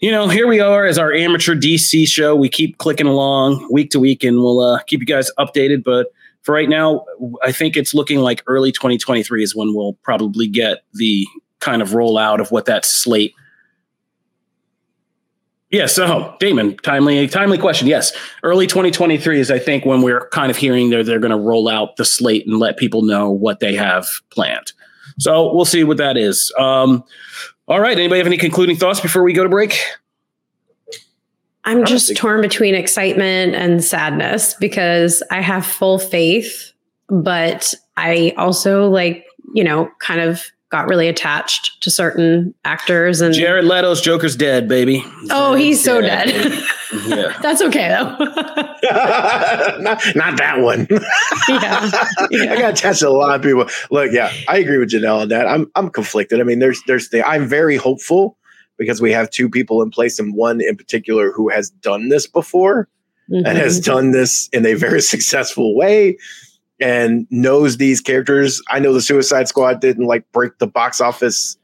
[SPEAKER 2] you know, here we are as our amateur DC show. We keep clicking along week to week, and we'll uh, keep you guys updated. But for right now, I think it's looking like early 2023 is when we'll probably get the kind of rollout of what that slate. Yeah, so Damon, timely timely question. Yes, early 2023 is I think when we're kind of hearing they're they're going to roll out the slate and let people know what they have planned. So we'll see what that is. Um, all right, anybody have any concluding thoughts before we go to break?
[SPEAKER 4] I'm just torn between excitement and sadness because I have full faith, but I also like, you know, kind of got really attached to certain actors and
[SPEAKER 2] Jared Leto's Joker's dead, baby.
[SPEAKER 4] Oh, he's so dead. yeah. That's okay though.
[SPEAKER 3] not, not that one. yeah. yeah. I got attached to a lot of people. Look, yeah, I agree with Janelle on that. I'm I'm conflicted. I mean, there's there's the I'm very hopeful because we have two people in place and one in particular who has done this before mm-hmm. and has mm-hmm. done this in a very successful way and knows these characters. I know the Suicide Squad didn't like break the box office,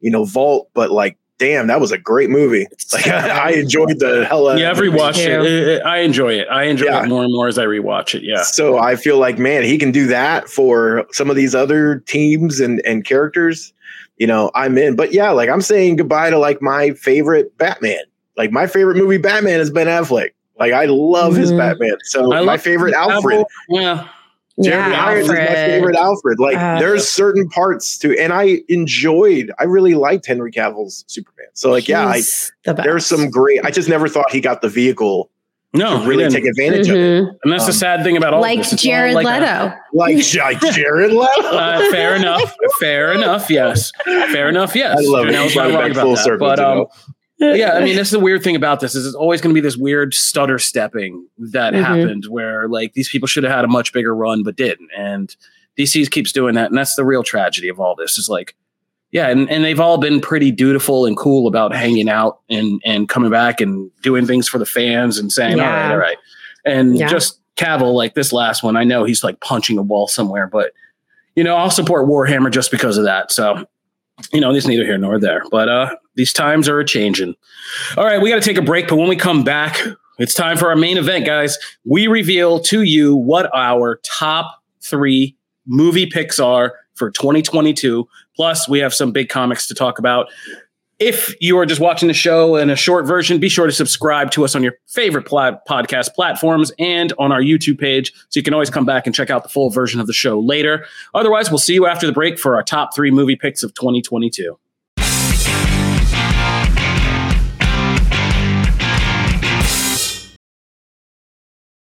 [SPEAKER 3] you know, vault, but like, damn, that was a great movie. Like, I, I enjoyed the hell out.
[SPEAKER 2] Yeah, I've rewatched it. it. I enjoy it. I enjoy yeah. it more and more as I rewatch it. Yeah.
[SPEAKER 3] So I feel like, man, he can do that for some of these other teams and and characters. You know, I'm in. But yeah, like I'm saying goodbye to like my favorite Batman. Like my favorite movie Batman is Ben Affleck. Like I love mm-hmm. his Batman. So I my favorite Alfred.
[SPEAKER 2] Yeah.
[SPEAKER 3] Jeremy yeah, Irons Alfred. is my favorite Alfred. Like uh, there's certain parts to, and I enjoyed. I really liked Henry Cavill's Superman. So like, yeah, I, the there's some great. I just never thought he got the vehicle.
[SPEAKER 2] No,
[SPEAKER 3] to really take advantage mm-hmm. of it.
[SPEAKER 2] And that's um, the sad thing about all
[SPEAKER 4] like
[SPEAKER 2] this.
[SPEAKER 4] Jared
[SPEAKER 2] like
[SPEAKER 4] Leto.
[SPEAKER 3] A, like, like Jared Leto.
[SPEAKER 2] uh, fair enough. Fair enough. Yes. Fair enough. Yes.
[SPEAKER 3] I love Janelle's it. Not wrong about that. Circle, but um,
[SPEAKER 2] yeah, I mean, that's the weird thing about this is it's always going to be this weird stutter stepping that mm-hmm. happened where like these people should have had a much bigger run but didn't, and DC keeps doing that, and that's the real tragedy of all this. Is like, yeah, and, and they've all been pretty dutiful and cool about hanging out and and coming back and doing things for the fans and saying, yeah. all right, all right, and yeah. just Cavill like this last one, I know he's like punching a wall somewhere, but you know, I'll support Warhammer just because of that. So you know, this neither here nor there. But uh, these times are a changing. All right, we got to take a break, but when we come back, it's time for our main event, guys. We reveal to you what our top three movie picks are for 2022. Plus, we have some big comics to talk about. If you are just watching the show in a short version, be sure to subscribe to us on your favorite podcast platforms and on our YouTube page so you can always come back and check out the full version of the show later. Otherwise, we'll see you after the break for our top three movie picks of 2022.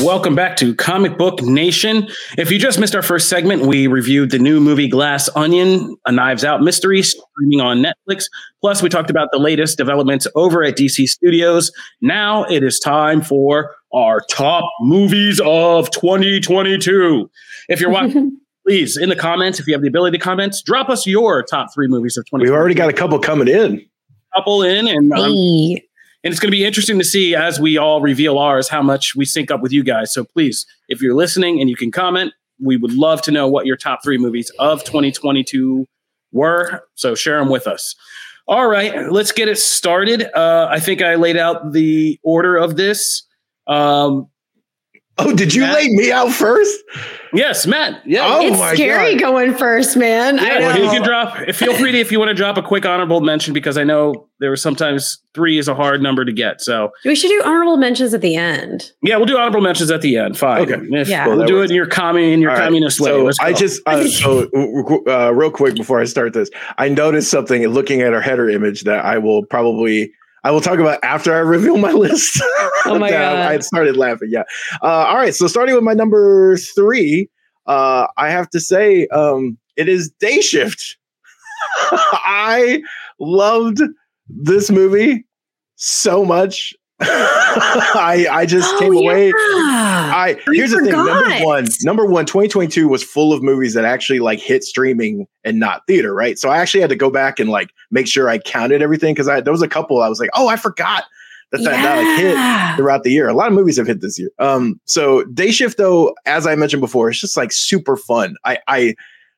[SPEAKER 2] Welcome back to Comic Book Nation. If you just missed our first segment, we reviewed the new movie Glass Onion, a Knives Out mystery streaming on Netflix. Plus, we talked about the latest developments over at DC Studios. Now it is time for our top movies of 2022. If you're watching, please in the comments, if you have the ability to comment, drop us your top three movies of 2022.
[SPEAKER 3] We've already got a couple coming in.
[SPEAKER 2] Couple in, and um, hey. And it's going to be interesting to see as we all reveal ours how much we sync up with you guys. So please, if you're listening and you can comment, we would love to know what your top three movies of 2022 were. So share them with us. All right, let's get it started. Uh, I think I laid out the order of this. Um,
[SPEAKER 3] Oh, did you
[SPEAKER 2] Matt?
[SPEAKER 3] lay me out first?
[SPEAKER 2] Yes, Matt. Yeah.
[SPEAKER 3] Oh
[SPEAKER 4] it's
[SPEAKER 3] my
[SPEAKER 4] scary
[SPEAKER 3] God.
[SPEAKER 4] going first, man. I
[SPEAKER 2] Yeah,
[SPEAKER 4] know.
[SPEAKER 2] well, you can drop. Feel free to if you want to drop a quick honorable mention because I know there was sometimes three is a hard number to get. So
[SPEAKER 4] we should do honorable mentions at the end.
[SPEAKER 2] yeah, we'll do honorable mentions at the end. Fine.
[SPEAKER 3] Okay.
[SPEAKER 2] If-
[SPEAKER 4] Yeah.
[SPEAKER 2] we'll
[SPEAKER 3] Well, that
[SPEAKER 2] do it in your commie in your
[SPEAKER 3] All right.
[SPEAKER 2] communist way.
[SPEAKER 3] So I just uh, so uh, real quick before I start this, I noticed something looking at our header image that I will probably I will talk about after I reveal my list.
[SPEAKER 4] Oh my God.
[SPEAKER 3] I started laughing. Yeah. Uh, all right. So starting with my number three, uh, I have to say um, it is Day Shift. I loved this movie so much. I I just
[SPEAKER 4] Oh,
[SPEAKER 3] came away.
[SPEAKER 4] yeah.
[SPEAKER 3] I
[SPEAKER 4] I
[SPEAKER 3] here's the thing. Number one, number one, 2022 was full of movies that actually like hit streaming and not theater, right? So I actually had to go back and like make sure I counted everything because I there was a couple I was like, oh, I forgot that that, that like hit throughout the year. A lot of movies have hit this year. Um, so Day Shift, though, as I mentioned before, it's just like super fun. I, I,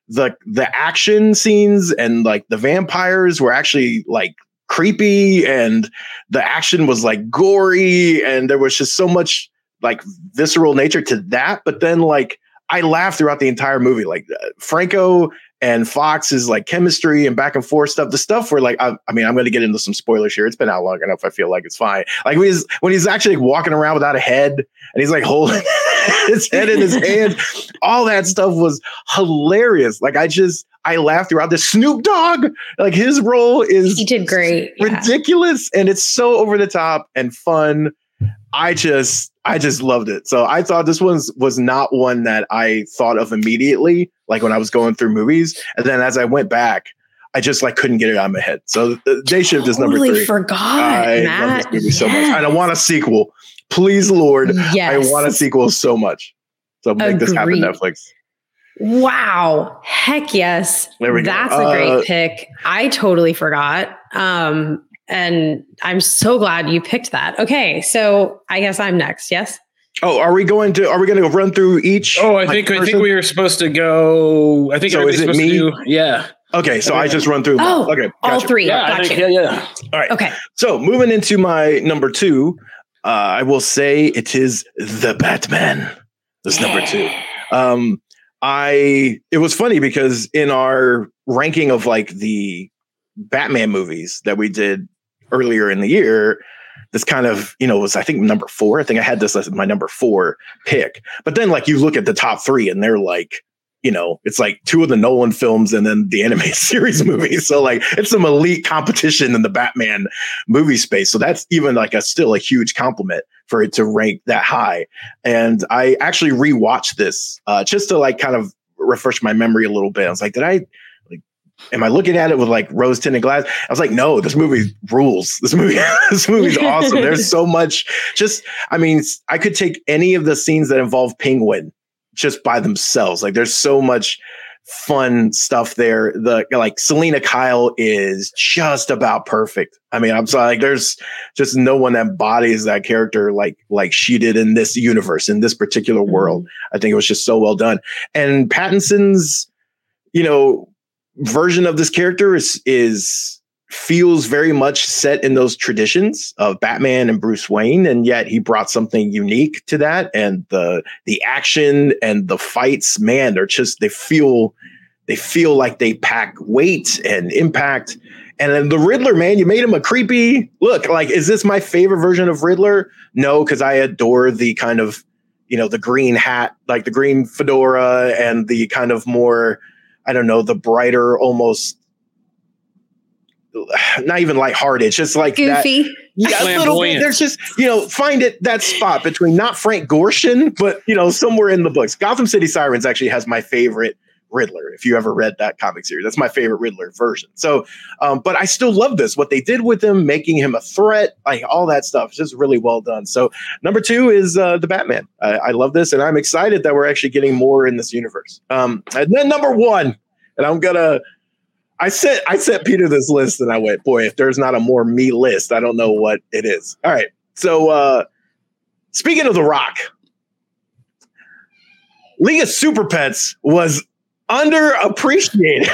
[SPEAKER 3] the the action scenes and like the vampires were actually like creepy, and the action was like gory, and there was just so much like visceral nature to that. But then like I laughed throughout the entire movie. Like uh, Franco and Fox's like chemistry and back and forth stuff. The stuff where like I, I mean I'm going to get into some spoilers here. It's been out long enough. I feel like it's fine. Like when he's when he's actually like, walking around without a head and he's like holding his head in his hand. All that stuff was hilarious. Like I just I laughed throughout this Snoop Dogg. Like his role is
[SPEAKER 4] He did great. Yeah.
[SPEAKER 3] ridiculous and it's so over the top and fun. I just I just loved it. So I thought this one was not one that I thought of immediately, like when I was going through movies. And then as I went back, I just like couldn't get it out of my head. So the Day Shift is number
[SPEAKER 4] Totally
[SPEAKER 3] three.
[SPEAKER 4] forgot,
[SPEAKER 3] I love
[SPEAKER 4] Matt.
[SPEAKER 3] this movie so much. And I want a sequel. Please, Lord.
[SPEAKER 4] Yes.
[SPEAKER 3] I want a sequel so much. So make this happen,
[SPEAKER 4] Agreed.
[SPEAKER 3] Netflix.
[SPEAKER 4] Wow. Heck yes.
[SPEAKER 3] There we go.
[SPEAKER 4] That's a
[SPEAKER 3] Uh,
[SPEAKER 4] great pick. I totally forgot. Um, and I'm so glad you picked that. Okay, so I guess I'm next. Yes.
[SPEAKER 3] Oh, are we going to are we going to run through each?
[SPEAKER 2] oh, I
[SPEAKER 3] like,
[SPEAKER 2] think I think we were supposed to go. I think
[SPEAKER 3] So is it
[SPEAKER 2] supposed
[SPEAKER 3] me?
[SPEAKER 2] to do. Yeah.
[SPEAKER 3] Okay, so I just run through. them.
[SPEAKER 4] Oh,
[SPEAKER 3] okay,
[SPEAKER 4] all
[SPEAKER 3] gotcha.
[SPEAKER 4] three.
[SPEAKER 2] Yeah. I
[SPEAKER 4] Gotcha.
[SPEAKER 2] think, yeah. Yeah.
[SPEAKER 3] All right.
[SPEAKER 4] Okay.
[SPEAKER 3] So moving into my number two, uh, I will say it is the Batman. That's number two. Um, I it was funny because in our ranking of like the Batman movies that we did earlier in the year, this kind of you know was I think number four. I think I had this as my number four pick. But then like you look at the top three and they're like you know, it's like two of the Nolan films and then the animated series movies. So like it's some elite competition in the Batman movie space. So that's even like a still a huge compliment for it to rank that high. And I actually rewatched this uh, just to like kind of refresh my memory a little bit. I was like, did I am I looking at it with like rose tinted glass? I was like, no, this movie rules. This movie, this movie's awesome. There's so much just I mean, I could take any of the scenes that involve penguin just by themselves. Like there's so much fun stuff there. The like Selina Kyle is just about perfect. I mean, I'm sorry, like there's just no one that embodies that character like like she did in this universe, in this particular mm-hmm. world. I think it was just so well done. And Pattinson's, you know, version of this character is is feels very much set in those traditions of Batman and Bruce Wayne, and yet he brought something unique to that. And the the action and the fights, man, they're just they feel they feel like they pack weight and impact. And then the Riddler, man, you made him a creepy look. Like, is this my favorite version of Riddler? No, because I adore the kind of, you know, the green hat, like the green fedora and the kind of more, I don't know, the brighter, almost not even lighthearted. It's just like that.
[SPEAKER 4] Goofy.
[SPEAKER 3] Yeah, a little bit.
[SPEAKER 2] Flamboyant.
[SPEAKER 3] There's just, you know, find it that spot between not Frank Gorshin, but you know, somewhere in the books. Gotham City Sirens actually has my favorite Riddler. If you ever read that comic series, that's my favorite Riddler version. So, um, but I still love this. What they did with him, making him a threat, like all that stuff, is just really well done. So, number two is uh, the Batman. I, I love this, and I'm excited that we're actually getting more in this universe. Um, and then number one, and I'm gonna. I sent I sent Peter this list and I went, boy, if there's not a more me list, I don't know what it is. All right. So uh speaking of the rock, League of Super Pets was underappreciated.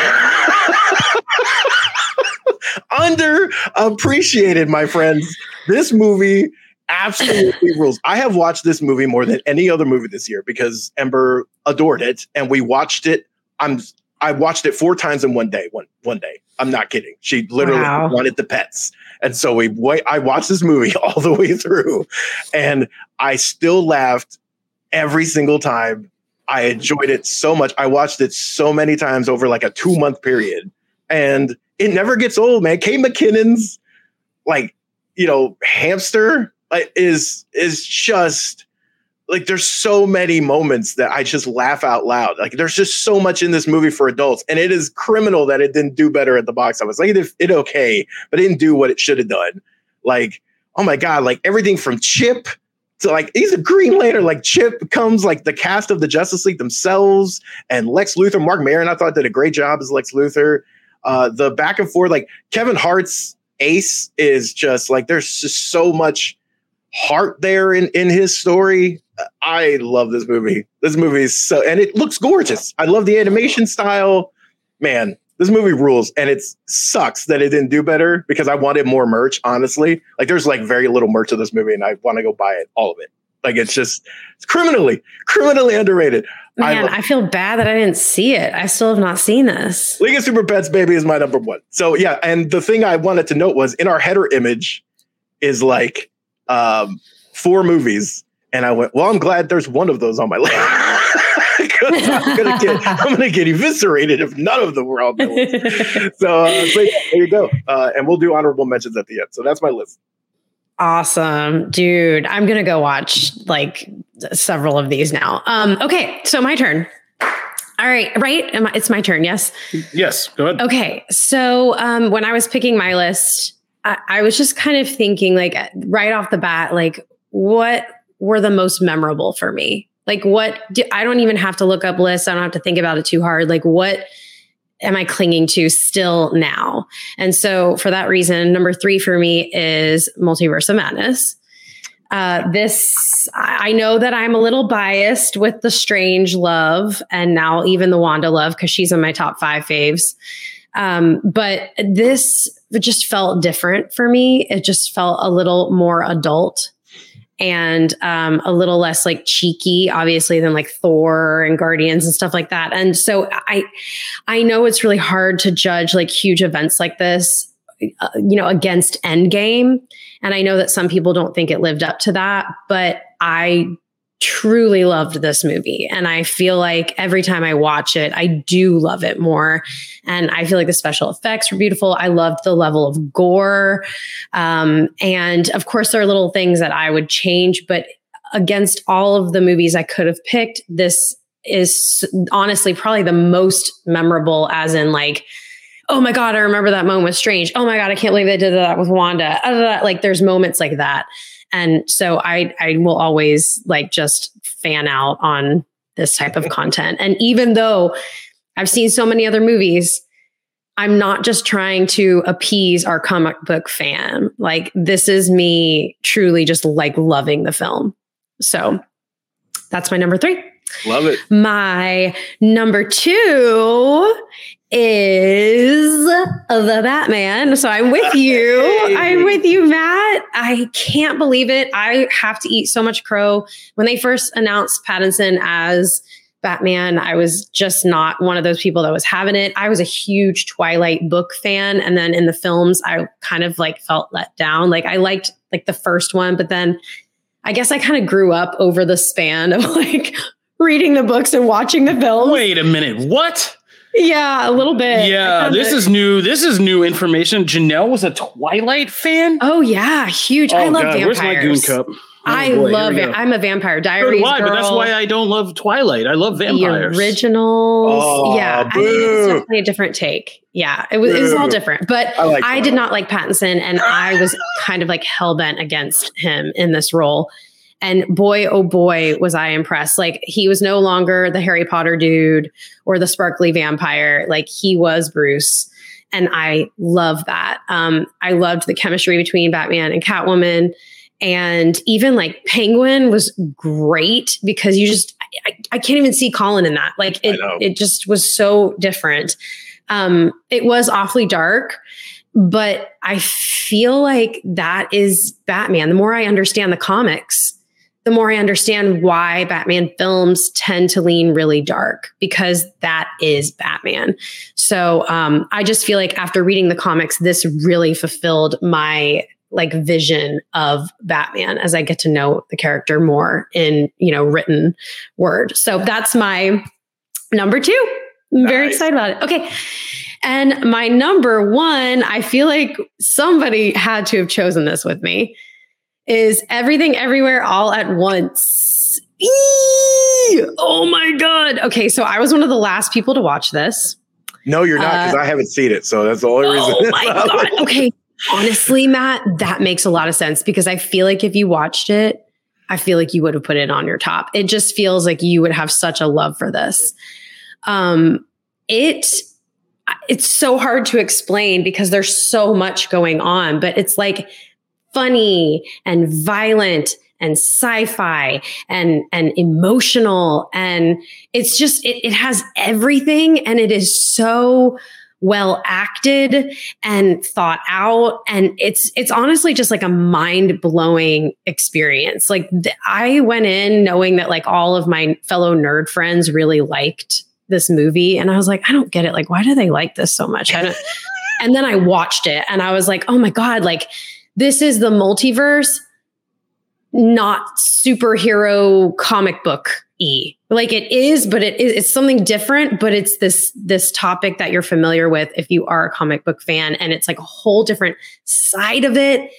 [SPEAKER 3] underappreciated, my friends. This movie absolutely rules. I have watched this movie more than any other movie this year because Ember adored it, and we watched it. I'm I watched it four times in one day. One one day. I'm not kidding. She literally
[SPEAKER 4] Wow.
[SPEAKER 3] wanted the pets, and so we wait. I watched this movie all the way through, and I still laughed every single time. I enjoyed it so much. I watched it so many times over like a two month period, and it never gets old, man. Kate McKinnon's like you know hamster like, is is just like there's so many moments that I just laugh out loud. Like there's just so much in this movie for adults, and it is criminal that it didn't do better at the box office. Like it, it okay, but it didn't do what it should have done. Like oh my god, like everything from Chip to like he's a Green Lantern. Like Chip comes like the cast of the Justice League themselves, and Lex Luthor, Marc Maron, I thought did a great job as Lex Luthor. Uh, the back and forth, like Kevin Hart's Ace is just like there's just so much heart there in in his story. I love this movie. This movie is so, and it looks gorgeous. I love the animation style. Man, this movie rules, and it sucks that it didn't do better because I wanted more merch. Honestly, like there's like very little merch of this movie, and I want to go buy it, all of it. Like it's just it's criminally, criminally underrated. I
[SPEAKER 4] Man,
[SPEAKER 3] love-
[SPEAKER 4] I feel bad that I didn't see it. I still have not seen this.
[SPEAKER 3] League of Super Pets Baby is my number one. So yeah, and the thing I wanted to note was in our header image is like um, four movies, and I went, well, I'm glad there's one of those on my list. 'Cause I'm gonna get I'm gonna get eviscerated if none of them were on my list. So, uh, so yeah, there you go, uh, and we'll do honorable mentions at the end. So that's my list.
[SPEAKER 4] Awesome, dude. I'm gonna go watch like several of these now. Um, okay, so my turn. All right, right? Am I- It's my turn. Yes.
[SPEAKER 2] Yes, go ahead.
[SPEAKER 4] Okay, so um, when I was picking my list, I, I was just kind of thinking, like, right off the bat, like, what were the most memorable for me? Like, what do, I don't even have to look up lists. I don't have to think about it too hard. Like, what am I clinging to still now? And so, for that reason, number three for me is Multiverse of Madness. Uh, this, I know that I'm a little biased with the Strange love and now even the Wanda love because she's in my top five faves. Um, but this just felt different for me. It just felt a little more adult and um, a little less like cheeky, obviously, than like Thor and Guardians and stuff like that. And so I, I know it's really hard to judge like huge events like this, uh, you know, against Endgame. And I know that some people don't think it lived up to that, but I truly loved this movie. And I feel like every time I watch it, I do love it more. And I feel like the special effects were beautiful. I loved the level of gore. Um, and of course, there are little things that I would change, but against all of the movies I could have picked, this is honestly probably the most memorable, as in like, oh my God, I remember that moment was strange. Oh my God, I can't believe they did that with Wanda. Uh, Like there's moments like that. And so I I will always like just fan out on this type of content. And even though I've seen so many other movies, I'm not just trying to appease our comic book fan. Like this is me truly just like loving the film. So that's my number 3.
[SPEAKER 3] Love it.
[SPEAKER 4] My number two is the Batman. So I'm with you.
[SPEAKER 3] Hey.
[SPEAKER 4] I'm with you, Matt. I can't believe it. I have to eat so much crow. When they first announced Pattinson as Batman, I was just not one of those people that was having it. I was a huge Twilight book fan. And then in the films, I kind of like felt let down. Like I liked like the first one, but then I guess I kind of grew up over the span of like reading the books and watching the films.
[SPEAKER 2] Wait a minute. What?
[SPEAKER 4] Yeah, a little bit.
[SPEAKER 2] Yeah, this
[SPEAKER 4] kinda-
[SPEAKER 2] is new. This is new information. Janelle was a Twilight fan.
[SPEAKER 4] Oh yeah, huge. I
[SPEAKER 2] Oh,
[SPEAKER 4] love
[SPEAKER 2] God,
[SPEAKER 4] vampires.
[SPEAKER 2] where's my goon cup? Oh,
[SPEAKER 4] I
[SPEAKER 2] boy,
[SPEAKER 4] love it. I'm a Vampire Diaries
[SPEAKER 2] I,
[SPEAKER 4] girl.
[SPEAKER 2] but that's why I don't love Twilight. I love
[SPEAKER 4] the
[SPEAKER 2] vampires.
[SPEAKER 4] originals.
[SPEAKER 3] Oh,
[SPEAKER 4] yeah, I
[SPEAKER 3] boo.
[SPEAKER 4] it's definitely a different take. Yeah, it was. It was all different, but
[SPEAKER 3] I like
[SPEAKER 4] I did not like Pattinson, and I was kind of like hell bent against him in this role. And boy, oh boy, was I impressed. Like he was no longer the Harry Potter dude or the sparkly vampire. Like he was Bruce. And I love that. Um, I loved the chemistry between Batman and Catwoman. And even like Penguin was great because you just, I, I can't even see Colin in that. Like it, it just was so different. Um, it was awfully dark but I feel like that is Batman. The more I understand the comics, the more I understand why Batman films tend to lean really dark because that is Batman. So um, I just feel like after reading the comics, this really fulfilled my like vision of Batman as I get to know the character more in you know written word. So that's my number two. I'm very nice. excited about it. Okay. And my number one, I feel like somebody had to have chosen this with me is everything everywhere all at once. Eee! Oh my God. Okay. So I was one of the last people to watch this.
[SPEAKER 3] No, you're not because uh, I haven't seen it. So that's the only reason.
[SPEAKER 4] Oh my God. Okay. Honestly, Matt, that makes a lot of sense because I feel like if you watched it, I feel like you would have put it on your top. It just feels like you would have such a love for this. Um, it it's so hard to explain because there's so much going on, but it's like funny and violent and sci-fi and and emotional. And it's just it, it has everything and it is so well acted and thought out. And it's it's honestly just like a mind-blowing experience. Like th- i went in knowing that like all of my fellow nerd friends really liked this movie. And i was like i don't get it. Like why do they like this so much? And then i watched it and i was like oh my god like this is the multiverse not superhero comic book e like it is but it is it's something different but it's this this topic that you're familiar with if you are a comic book fan and it's like a whole different side of it.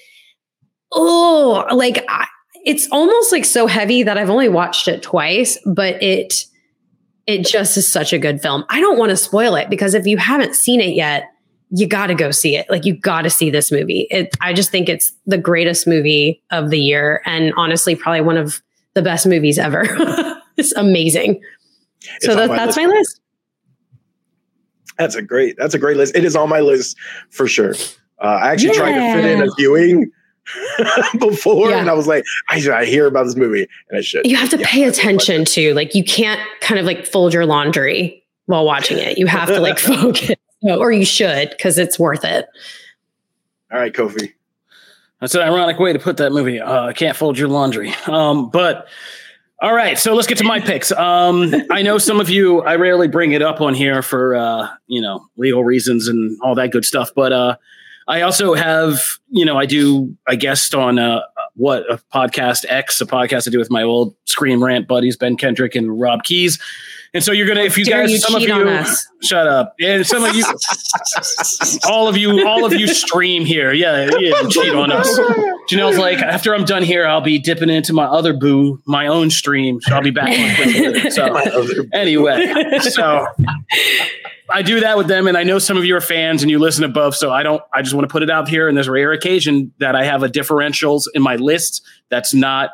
[SPEAKER 4] Oh like I, it's almost like so heavy that i've only watched it twice but it it just is such a good film. I don't want to spoil it because if you haven't seen it yet you got to go see it. Like you got to see this movie. It, I just think it's the greatest movie of the year, and honestly, probably one of the best movies ever. it's amazing. It's so that, my that's list. my list.
[SPEAKER 3] That's a great. That's a great list. It is on my list for sure. Uh, I actually yeah. tried to fit in a viewing before, yeah. and I was like, I, I hear about this movie, and I should.
[SPEAKER 4] You have to yeah, pay attention to like you can't kind of like fold your laundry while watching it. You have to like focus or you should because it's worth it.
[SPEAKER 3] All right, Kofi.
[SPEAKER 2] That's an ironic way to put that movie. Uh, I can't fold your laundry. Um, but all right, so let's get to my picks. Um, I know some of you. I rarely bring it up on here for uh, you know legal reasons and all that good stuff. But uh, I also have you know I do I guest on uh, what a podcast X, a podcast I do with my old Screen Rant buddies Ben Kendrick and Rob Keyes. And so you're gonna, if you guys, you some of you, shut up. And some of you, all of you, all of you stream here. Yeah, yeah, cheat on us. Janelle's like, after I'm done here, I'll be dipping into my other boo, my own stream. So I'll be back. On so anyway, so I do that with them, and I know some of you are fans and you listen to both. So I don't. I just want to put it out here. And there's a rare occasion that I have a differentials in my list. That's not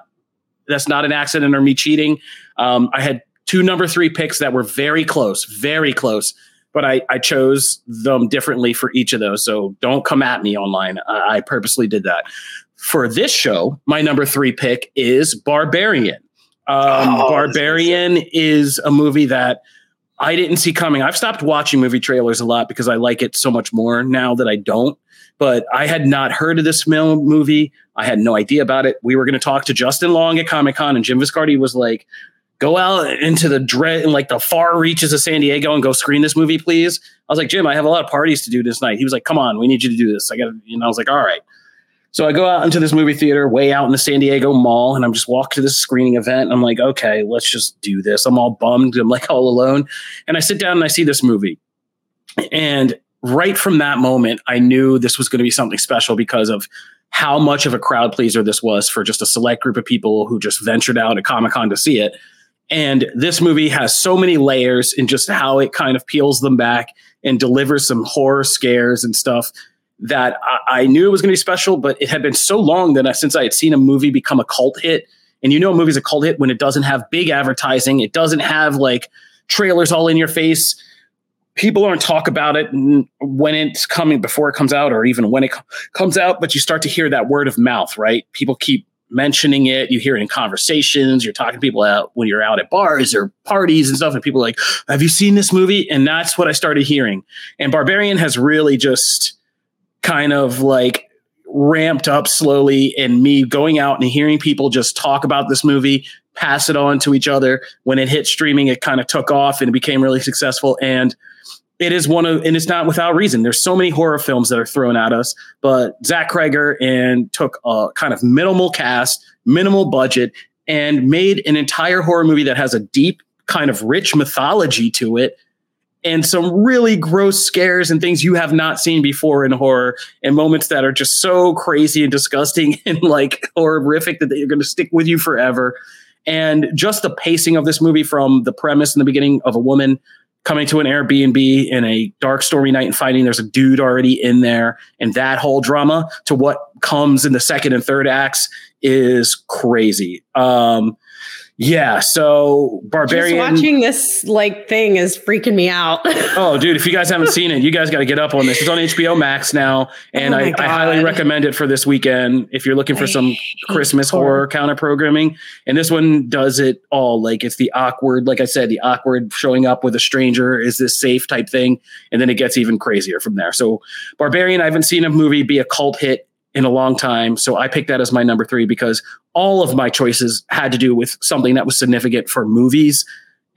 [SPEAKER 2] that's not an accident or me cheating. Um, I had two number three picks that were very close, very close. But I, I chose them differently for each of those. So don't come at me online. I, I purposely did that. For this show, my number three pick is Barbarian. Um, oh, Barbarian is a movie that I didn't see coming. I've stopped watching movie trailers a lot because I like it so much more now that I don't. But I had not heard of this movie. I had no idea about it. We were going to talk to Justin Long at Comic Con, and Jim Viscardi was like, go out into the dread and like the far reaches of San Diego and go screen this movie, please. I was like, Jim, I have a lot of parties to do this night. He was like, come on, we need you to do this. I got know, I was like, all right. So I go out into this movie theater way out in the San Diego mall and I'm just walking to this screening event. And I'm like, okay, let's just do this. I'm all bummed. I'm like all alone. And I sit down and I see this movie. And right from that moment, I knew this was going to be something special because of how much of a crowd pleaser this was for just a select group of people who just ventured out at Comic Con to see it. And this movie has so many layers in just how it kind of peels them back and delivers some horror scares and stuff that I, I knew it was going to be special, but it had been so long that I, since I had seen a movie become a cult hit. And you know, a movie's a cult hit when it doesn't have big advertising, it doesn't have like trailers all in your face. People aren't talk about it when it's coming before it comes out, or even when it comes out. But you start to hear that word of mouth, right? People keep mentioning it. You hear it in conversations. You're talking to people out when you're out at bars or parties and stuff, and people are like, "Have you seen this movie?" And that's what I started hearing. And Barbarian has really just kind of like ramped up slowly and me going out and hearing people just talk about this movie pass it on to each other when it hit streaming it kind of took off and it became really successful and it is one of and it's not without reason there's so many horror films that are thrown at us but zach Cregger and took a kind of minimal cast minimal budget and made an entire horror movie that has a deep kind of rich mythology to it and some really gross scares and things you have not seen before in horror and moments that are just so crazy and disgusting and like horrific that they're going to stick with you forever. And just the pacing of this movie from the premise in the beginning of a woman coming to an Airbnb in a dark, stormy night and finding there's a dude already in there, and that whole drama to what comes in the second and third acts is crazy. Um, yeah, so Barbarian.
[SPEAKER 4] Just watching this like thing is freaking me out.
[SPEAKER 2] oh, dude, if you guys haven't seen it, you guys got to get up on this. It's on HBO Max now, oh and oh I, I, highly recommend it for this weekend if you're looking for some Christmas horror. horror counter programming. And this one does it all. Like it's the awkward, like I said, the awkward showing up with a stranger. Is this safe type thing? And then it gets even crazier from there. So Barbarian, I haven't seen a movie be a cult hit in a long time. So I picked that as my number three because all of my choices had to do with something that was significant for movies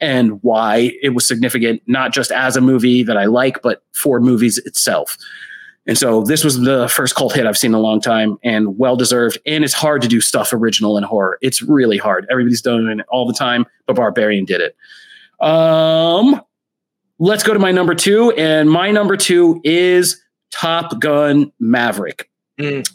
[SPEAKER 2] and why it was significant, not just as a movie that I like, but for movies itself. And so this was the first cult hit I've seen in a long time and well deserved. And it's hard to do stuff original in horror. It's really hard. Everybody's doing it all the time, but Barbarian did it. Um, let's go to my number two. And my number two is Top Gun Maverick.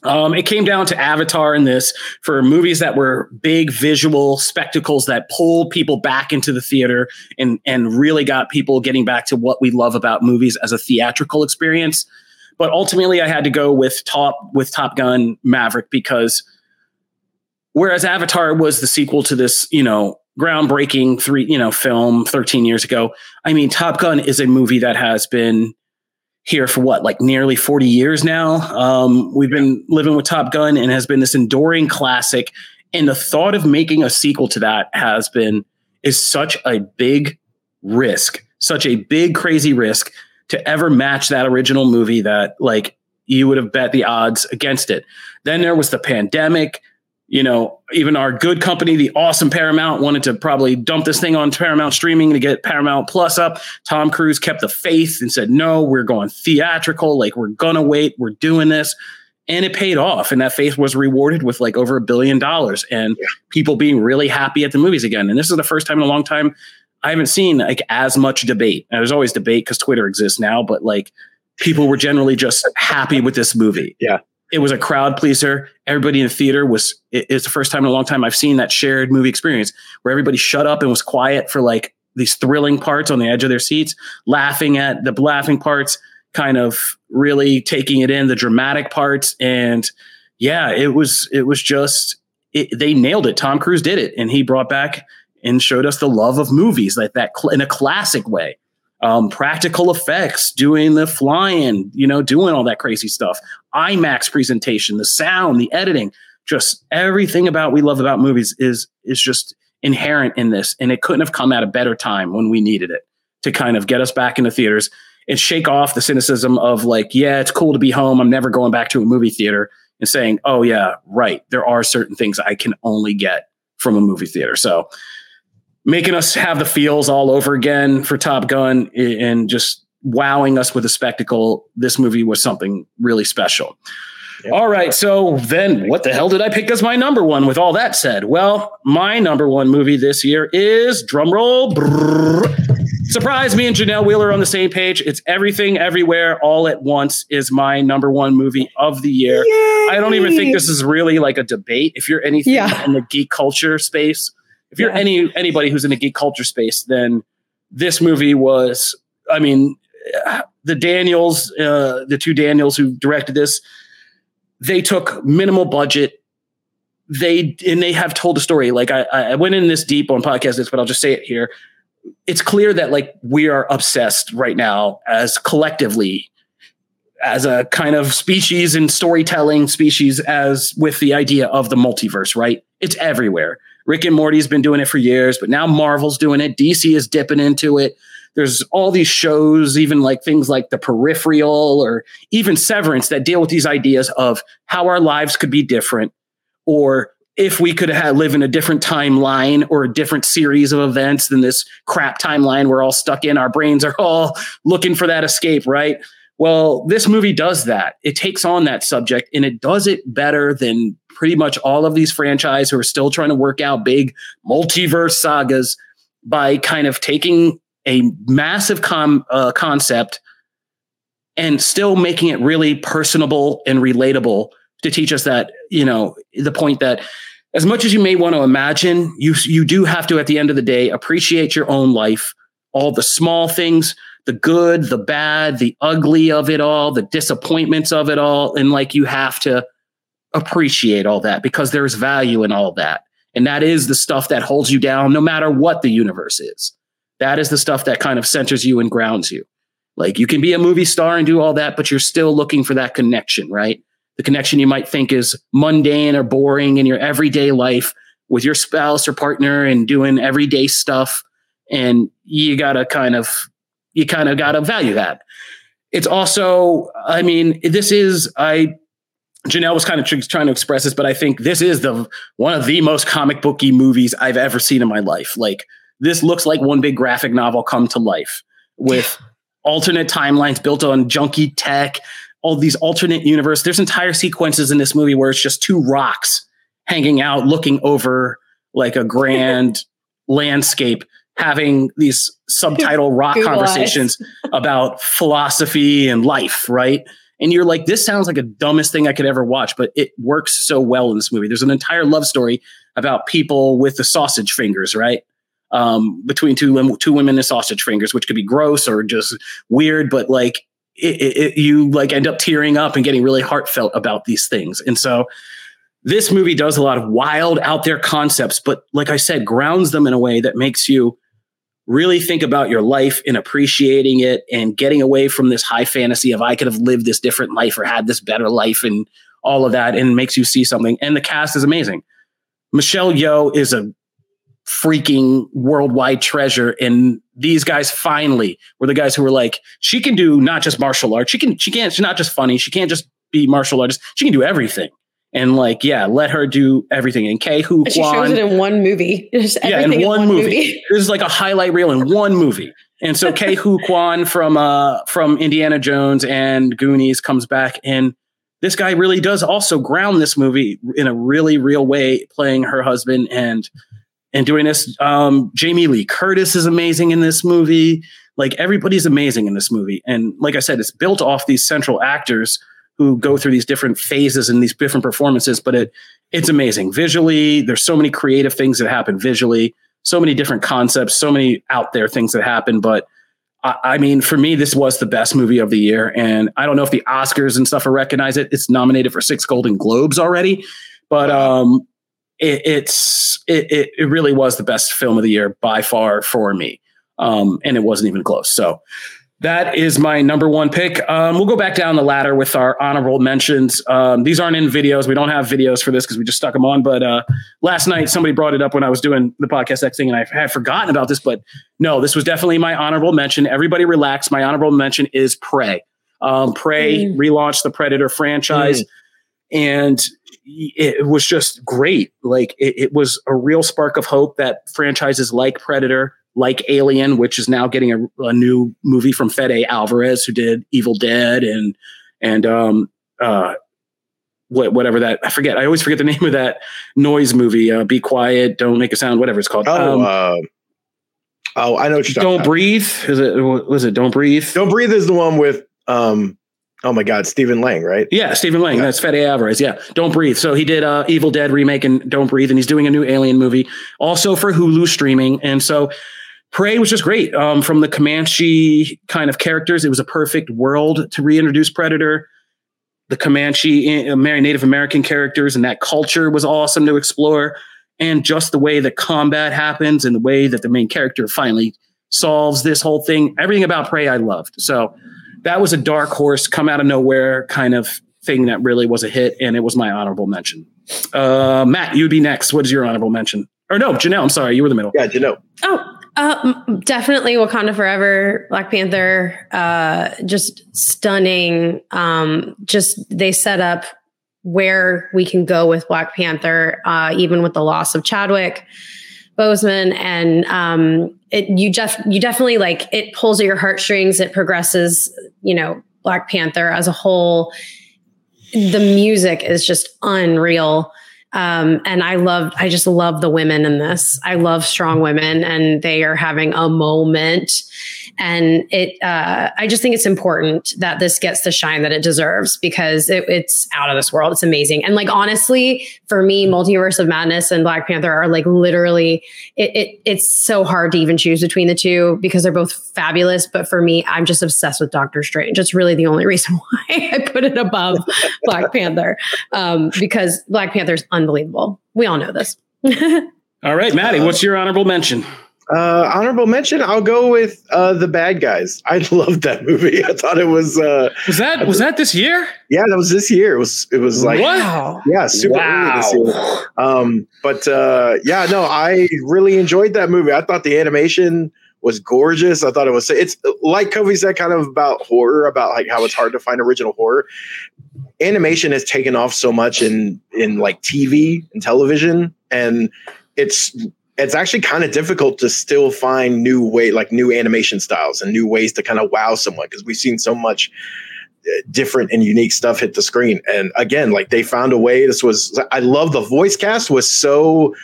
[SPEAKER 2] Um, it came down to Avatar in this for movies that were big visual spectacles that pulled people back into the theater and and really got people getting back to what we love about movies as a theatrical experience. But ultimately, I had to go with Top with Top Gun Maverick because whereas Avatar was the sequel to this, you know, groundbreaking three, you know, film 13 years ago. I mean, Top Gun is a movie that has been here for what, like nearly 40 years now. Um, we've been living with Top Gun and has been this enduring classic. And the thought of making a sequel to that has been, is such a big risk, such a big, crazy risk to ever match that original movie that like you would have bet the odds against it. Then there was the pandemic you know, even our good company, the awesome Paramount, wanted to probably dump this thing on Paramount streaming to get Paramount Plus up. Tom Cruise kept the faith and said, no, we're going theatrical. Like, we're going to wait. We're doing this. And it paid off. And that faith was rewarded with like over a billion dollars and yeah. people being really happy at the movies again. And this is the first time in a long time I haven't seen like as much debate. And there's always debate because Twitter exists now, but like people were generally just happy with this movie.
[SPEAKER 3] Yeah
[SPEAKER 2] it was a crowd pleaser. Everybody in the theater was, it, it's the first time in a long time I've seen that shared movie experience where everybody shut up and was quiet for like these thrilling parts on the edge of their seats, laughing at the laughing parts, kind of really taking it in the dramatic parts. And yeah, it was, it was just, it, they nailed it. Tom Cruise did it. And he brought back and showed us the love of movies like that cl- in a classic way um, practical effects, doing the flying, you know, doing all that crazy stuff, IMAX presentation, the sound, the editing, just everything about we love about movies is is just inherent in this, and it couldn't have come at a better time when we needed it to kind of get us back into theaters and shake off the cynicism of like, yeah, it's cool to be home. I'm never going back to a movie theater and saying, oh yeah, right, there are certain things I can only get from a movie theater. So making us have the feels all over again for Top Gun and just wowing us with a spectacle. This movie was something really special. Yep. All right. So then what the hell did I pick as my number one with all that said? Well, my number one movie this year is drumroll. Surprise me and Janelle Wheeler on the same page. It's Everything Everywhere All at Once is my number one movie of the year. Yay! I don't even think this is really like a debate. If you're anything yeah. in the geek culture space, if you're yeah. any anybody who's in the geek culture space, then this movie was. I mean, the Daniels, uh, the two Daniels who directed this, they took minimal budget. They and they have told a story. Like I, I went in this deep on podcast but I'll just say it here. It's clear that like we are obsessed right now as collectively as a kind of species and storytelling species as with the idea of the multiverse, right? It's everywhere. Rick and Morty's been doing it for years, but now Marvel's doing it. DC is dipping into it. there's all these shows, even like things like The Peripheral or even Severance that deal with these ideas of how our lives could be different or if we could have live in a different timeline or a different series of events than this crap timeline we're all stuck in our brains are all looking for that escape right well this movie does that it takes on that subject and it does it better than pretty much all of these franchise who are still trying to work out big multiverse sagas by kind of taking a massive com- uh, concept and still making it really personable and relatable to teach us that you know the point that as much as you may want to imagine you you do have to at the end of the day appreciate your own life all the small things the good the bad the ugly of it all the disappointments of it all and like you have to appreciate all that because there's value in all that. And that is the stuff that holds you down no matter what the universe is. That is the stuff that kind of centers you and grounds you. Like you can be a movie star and do all that but you're still looking for that connection right? The connection you might think is mundane or boring in your everyday life with your spouse or partner and doing everyday stuff. And you gotta kind of you kind of gotta value that. It's also i mean this is i janelle was kind of tr- trying to express this but i think this is the one of the most comic booky movies i've ever seen in my life like this looks like one big graphic novel come to life with alternate timelines built on junky tech all these alternate universe. There's entire sequences in this movie where it's just two rocks hanging out, looking over like a grand landscape, having these subtitle rock conversations about philosophy and life, right? And you're like, this sounds like a dumbest thing I could ever watch, but it works so well in this movie. There's an entire love story about people with the sausage fingers, right? Um, between two two women and sausage fingers, which could be gross or just weird, but like it, it, you like end up tearing up and getting really heartfelt about these things. And so this movie does a lot of wild out there concepts, but like I said, grounds them in a way that makes you really think about your life and appreciating it and getting away from this high fantasy of I could have lived this different life or had this better life and all of that and makes you see something. And the cast is amazing. Michelle Yeoh is a freaking worldwide treasure and these guys finally were the guys who were like she can do not just martial arts she can she can't she's not just funny she can't just be martial artist she can do everything and like yeah let her do everything and Ke Huy
[SPEAKER 4] She shows it in one movie. Just
[SPEAKER 2] yeah, in
[SPEAKER 4] everything
[SPEAKER 2] one, movie. This is like a highlight reel in one movie. And so Ke Huy Quan from uh from Indiana Jones and Goonies comes back and this guy really does also ground this movie in a really real way, playing her husband and and doing this. Um, Jamie Lee Curtis is amazing in this movie. Like everybody's amazing in this movie. And like I said, it's built off these central actors who go through these different phases and these different performances, but it it's amazing. Visually, there's so many creative things that happen visually, so many different concepts, so many out there things that happen. But I, I mean, for me, this was the best movie of the year. And I don't know if the Oscars and stuff will recognize it. It's nominated for six Golden Globes already. But um, it, it's it, it, it really was the best film of the year by far for me, um, and it wasn't even close. So that is my number one pick. Um, we'll go back down the ladder with our honorable mentions. Um, these aren't in videos. We don't have videos for this because we just stuck them on. But uh, last night, somebody brought it up when I was doing the podcast X thing, and I had forgotten about this. But no, this was definitely my honorable mention. Everybody relax. My honorable mention is Prey. Um, Prey mm. relaunched the Predator franchise. Mm. And it was just great. Like it, it, was a real spark of hope that franchises like Predator, like Alien, which is now getting a, a new movie from Fede Alvarez, who did Evil Dead and and um uh what whatever that I forget. I always forget the name of that noise movie. Uh, Be quiet, don't make a sound. Whatever it's called.
[SPEAKER 3] Oh, um, uh, oh, I know what you're
[SPEAKER 2] Don't
[SPEAKER 3] about.
[SPEAKER 2] breathe. Is it? Was it Don't breathe?
[SPEAKER 3] Don't breathe is the one with um Oh my God, Stephen Lang, right?
[SPEAKER 2] Yeah, Stephen Lang. Yeah. That's Fede Alvarez. Yeah, Don't Breathe. So he did uh, Evil Dead remake and Don't Breathe, and he's doing a new Alien movie also for Hulu streaming. And so Prey was just great. Um, from the Comanche kind of characters, it was a perfect world to reintroduce Predator. The Comanche uh, Native American characters and that culture was awesome to explore. And just the way the combat happens and the way that the main character finally solves this whole thing, everything about Prey I loved. So that was a dark horse, come out of nowhere kind of thing that really was a hit, and it was my honorable mention. Uh, Matt, you'd be next. What is your honorable mention? Or no, Janelle. I'm sorry, you were the middle.
[SPEAKER 3] Yeah, Janelle.
[SPEAKER 4] Oh, Uh, definitely Wakanda Forever, Black Panther, uh, just stunning. Um, just they set up where we can go with Black Panther, uh, even with the loss of Chadwick Boseman, and um, it you just you definitely like it pulls at your heartstrings. It progresses, you know, Black Panther as a whole. The music is just unreal. Um, and I love, I just love the women in this. I love strong women, and they are having a moment. And it, uh, I just think it's important that this gets the shine that it deserves because it, it's out of this world. It's amazing. And like honestly, for me, Multiverse of Madness and Black Panther are like literally, it, it it's so hard to even choose between the two because they're both fabulous. But for me, I'm just obsessed with Doctor Strange. It's really the only reason why I put it above Black Panther um, because Black Panther's unbelievable. We all know this.
[SPEAKER 2] all right, Maddie, what's your honorable mention?
[SPEAKER 3] Uh, honorable mention. I'll go with uh, the bad guys. I loved that movie. I thought it was. Uh,
[SPEAKER 2] was that was that this year?
[SPEAKER 3] Yeah, that was this year. It was. It was like
[SPEAKER 2] wow.
[SPEAKER 3] Yeah, super wow. Um, but uh, yeah, no, I really enjoyed that movie. I thought the animation was gorgeous. I thought it was. It's like Kofi said, kind of about horror, about like how it's hard to find original horror. Animation has taken off so much in in like TV and television, and it's it's actually kind of difficult to still find new way like new animation styles and new ways to kind of wow someone because we've seen so much uh, different and unique stuff hit the screen. And again like they found a way. This was i love the voice cast was so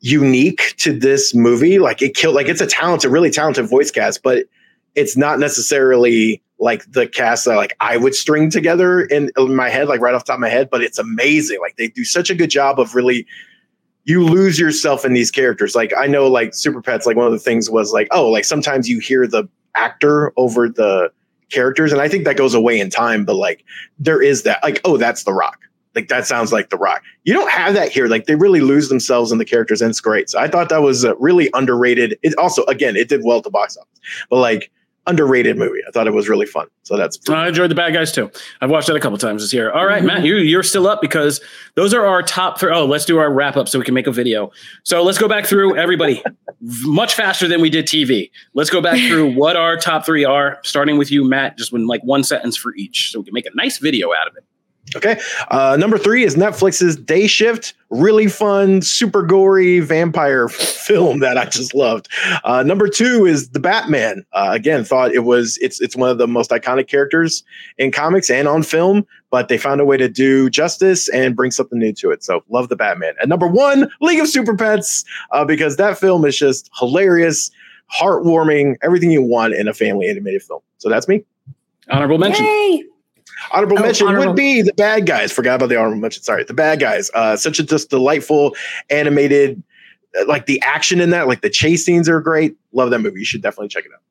[SPEAKER 3] unique to this movie. Like it killed like it's a talented really talented voice cast but it's not necessarily like the cast that like I would string together in, in my head, like right off top of my head, but it's amazing. Like they do such a good job of really you lose yourself in these characters. Like I know, like Super Pets, like one of the things was like, oh, like sometimes you hear the actor over the characters, and I think that goes away in time. But like there is that, like, oh, that's The Rock. Like that sounds like The Rock. You don't have that here. Like they really lose themselves in the characters, and it's great. So I thought that was uh, really underrated. It also, again, it did well the box office, but like underrated movie. I thought it was really fun. So that's
[SPEAKER 2] I enjoyed the bad guys too. I've watched that a couple times this year. All right, mm-hmm. Matt, you you're still up because those are our top three. Oh, let's do our wrap up so we can make a video. So let's go back through everybody much faster than we did TV. Let's go back through what our top three are, starting with you, Matt, just in like one sentence for each. So we can make a nice video out of it.
[SPEAKER 3] Okay. Uh, number three is Netflix's Day Shift. Really fun, super gory vampire film that I just loved. Uh, number two is The Batman. Uh, again, thought it was it's it's one of the most iconic characters in comics and on film, but they found a way to do justice and bring something new to it. So love The Batman. And number one, League of Super Pets, uh, because that film is just hilarious, heartwarming, everything you want in a family animated film. So that's me.
[SPEAKER 2] Honorable mention.
[SPEAKER 4] Yay.
[SPEAKER 3] Honorable oh, mention honorable. would be the bad guys. Forgot about the honorable mention. Sorry, the bad guys. Uh, such a just delightful animated, uh, like the action in that, like the chase scenes are great. Love that movie. You should definitely check it out.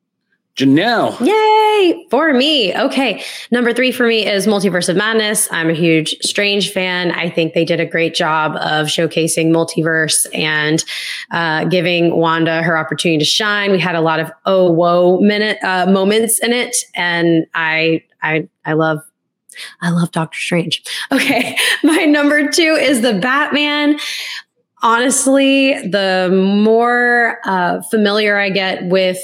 [SPEAKER 2] Janelle.
[SPEAKER 4] Yay for me. Okay. Number three for me is Multiverse of Madness. I'm a huge Strange fan. I think they did a great job of showcasing multiverse and uh, giving Wanda her opportunity to shine. We had a lot of oh whoa minute uh, moments in it, and I I I love I love Doctor Strange. Okay. My number two is the Batman. Honestly, the more uh, familiar I get with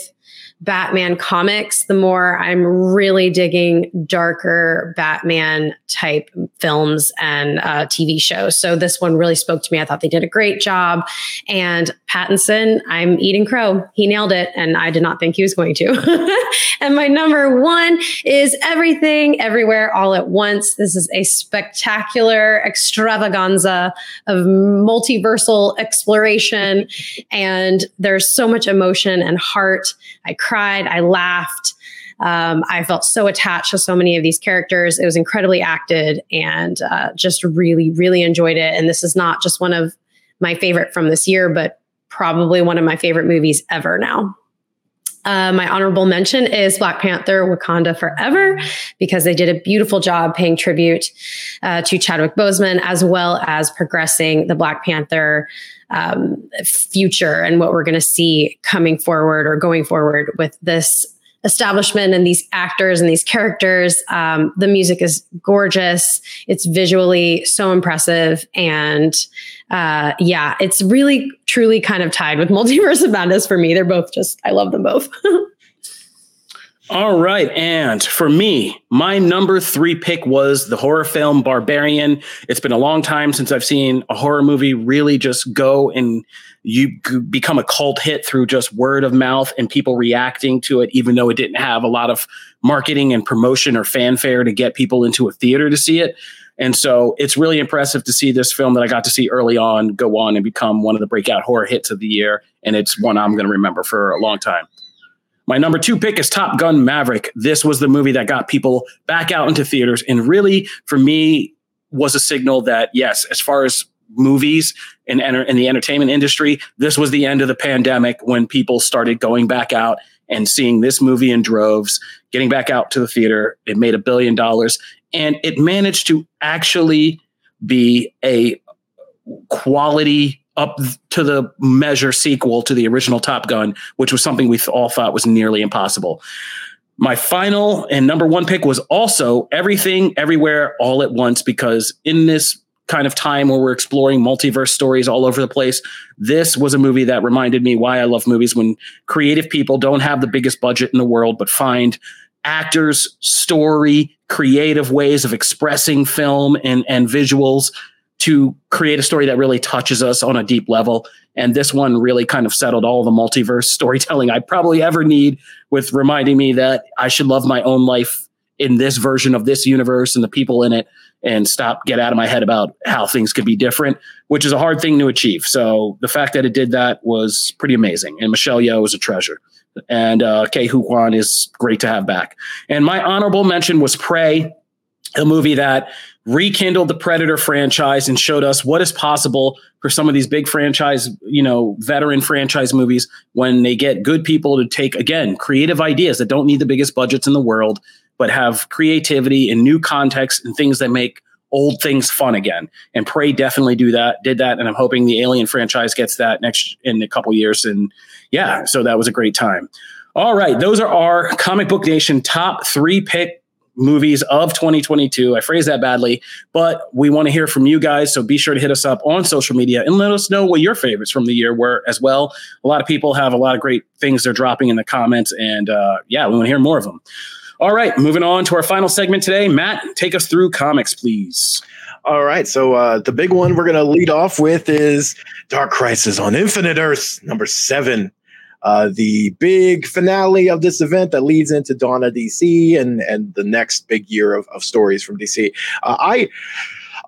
[SPEAKER 4] Batman comics, the more I'm really digging darker Batman type films and uh, TV shows. So this one really spoke to me. I thought they did a great job. And Pattinson, I'm eating crow. He nailed it, and I did not think he was going to. and my number one is Everything, Everywhere, All at Once. This is a spectacular extravaganza of multiversal exploration, and there's so much emotion and heart. I cried, I laughed. Um, I felt so attached to so many of these characters. It was incredibly acted and uh, just really, really enjoyed it. And this is not just one of my favorite from this year, but probably one of my favorite movies ever now. Uh, my honorable mention is Black Panther Wakanda Forever because they did a beautiful job paying tribute uh, to Chadwick Boseman as well as progressing the Black Panther um, future and what we're going to see coming forward or going forward with this establishment and these actors and these characters. Um, the music is gorgeous. It's visually so impressive. And uh, yeah, it's really, truly kind of tied with Multiverse of Madness for me. They're both just, I love them both.
[SPEAKER 2] All right. And for me, my number three pick was the horror film Barbarian. It's been a long time since I've seen a horror movie really just go and you become a cult hit through just word of mouth and people reacting to it, even though it didn't have a lot of marketing and promotion or fanfare to get people into a theater to see it. And so it's really impressive to see this film that I got to see early on go on and become one of the breakout horror hits of the year. And it's one I'm going to remember for a long time. My number two pick is Top Gun Maverick. This was the movie that got people back out into theaters and really, for me, was a signal that, yes, as far as movies and enter in the entertainment industry, this was the end of the pandemic when people started going back out and seeing this movie in droves, getting back out to the theater. It made a billion dollars and it managed to actually be a quality up to the measure sequel to the original Top Gun, which was something we all thought was nearly impossible. My final and number one pick was also Everything, Everywhere, All at Once, because in this kind of time where we're exploring multiverse stories all over the place, this was a movie that reminded me why I love movies when creative people don't have the biggest budget in the world, but find actors, story, creative ways of expressing film and, and visuals to create a story that really touches us on a deep level. And this one really kind of settled all the multiverse storytelling I probably ever need with reminding me that I should love my own life in this version of this universe and the people in it and stop get out of my head about how things could be different, which is a hard thing to achieve. So the fact that it did that was pretty amazing. And Michelle Yeoh is a treasure. And uh, Ke Huy Quan is great to have back. And my honorable mention was Prey, a movie that rekindled the Predator franchise and showed us what is possible for some of these big franchise, you know, veteran franchise movies when they get good people to take, again, creative ideas that don't need the biggest budgets in the world, but have creativity and new context and things that make old things fun again. And Prey definitely do that, did that. And I'm hoping the Alien franchise gets that next in a couple years. And yeah, so that was a great time. All right, those are our Comic Book Nation top three pick movies of 2022. I phrased that badly, but we want to hear from you guys. So be sure to hit us up on social media and let us know what your favorites from the year were as well. A lot of people have a lot of great things they're dropping in the comments, and uh, yeah, we want to hear more of them. All right, moving on to our final segment today. Matt, take us through comics, please.
[SPEAKER 3] All right, so uh, the big one we're going to lead off with is Dark Crisis on Infinite Earth, number seven uh, the big finale of this event that leads into of DC and and the next big year of, of stories from DC. Uh, I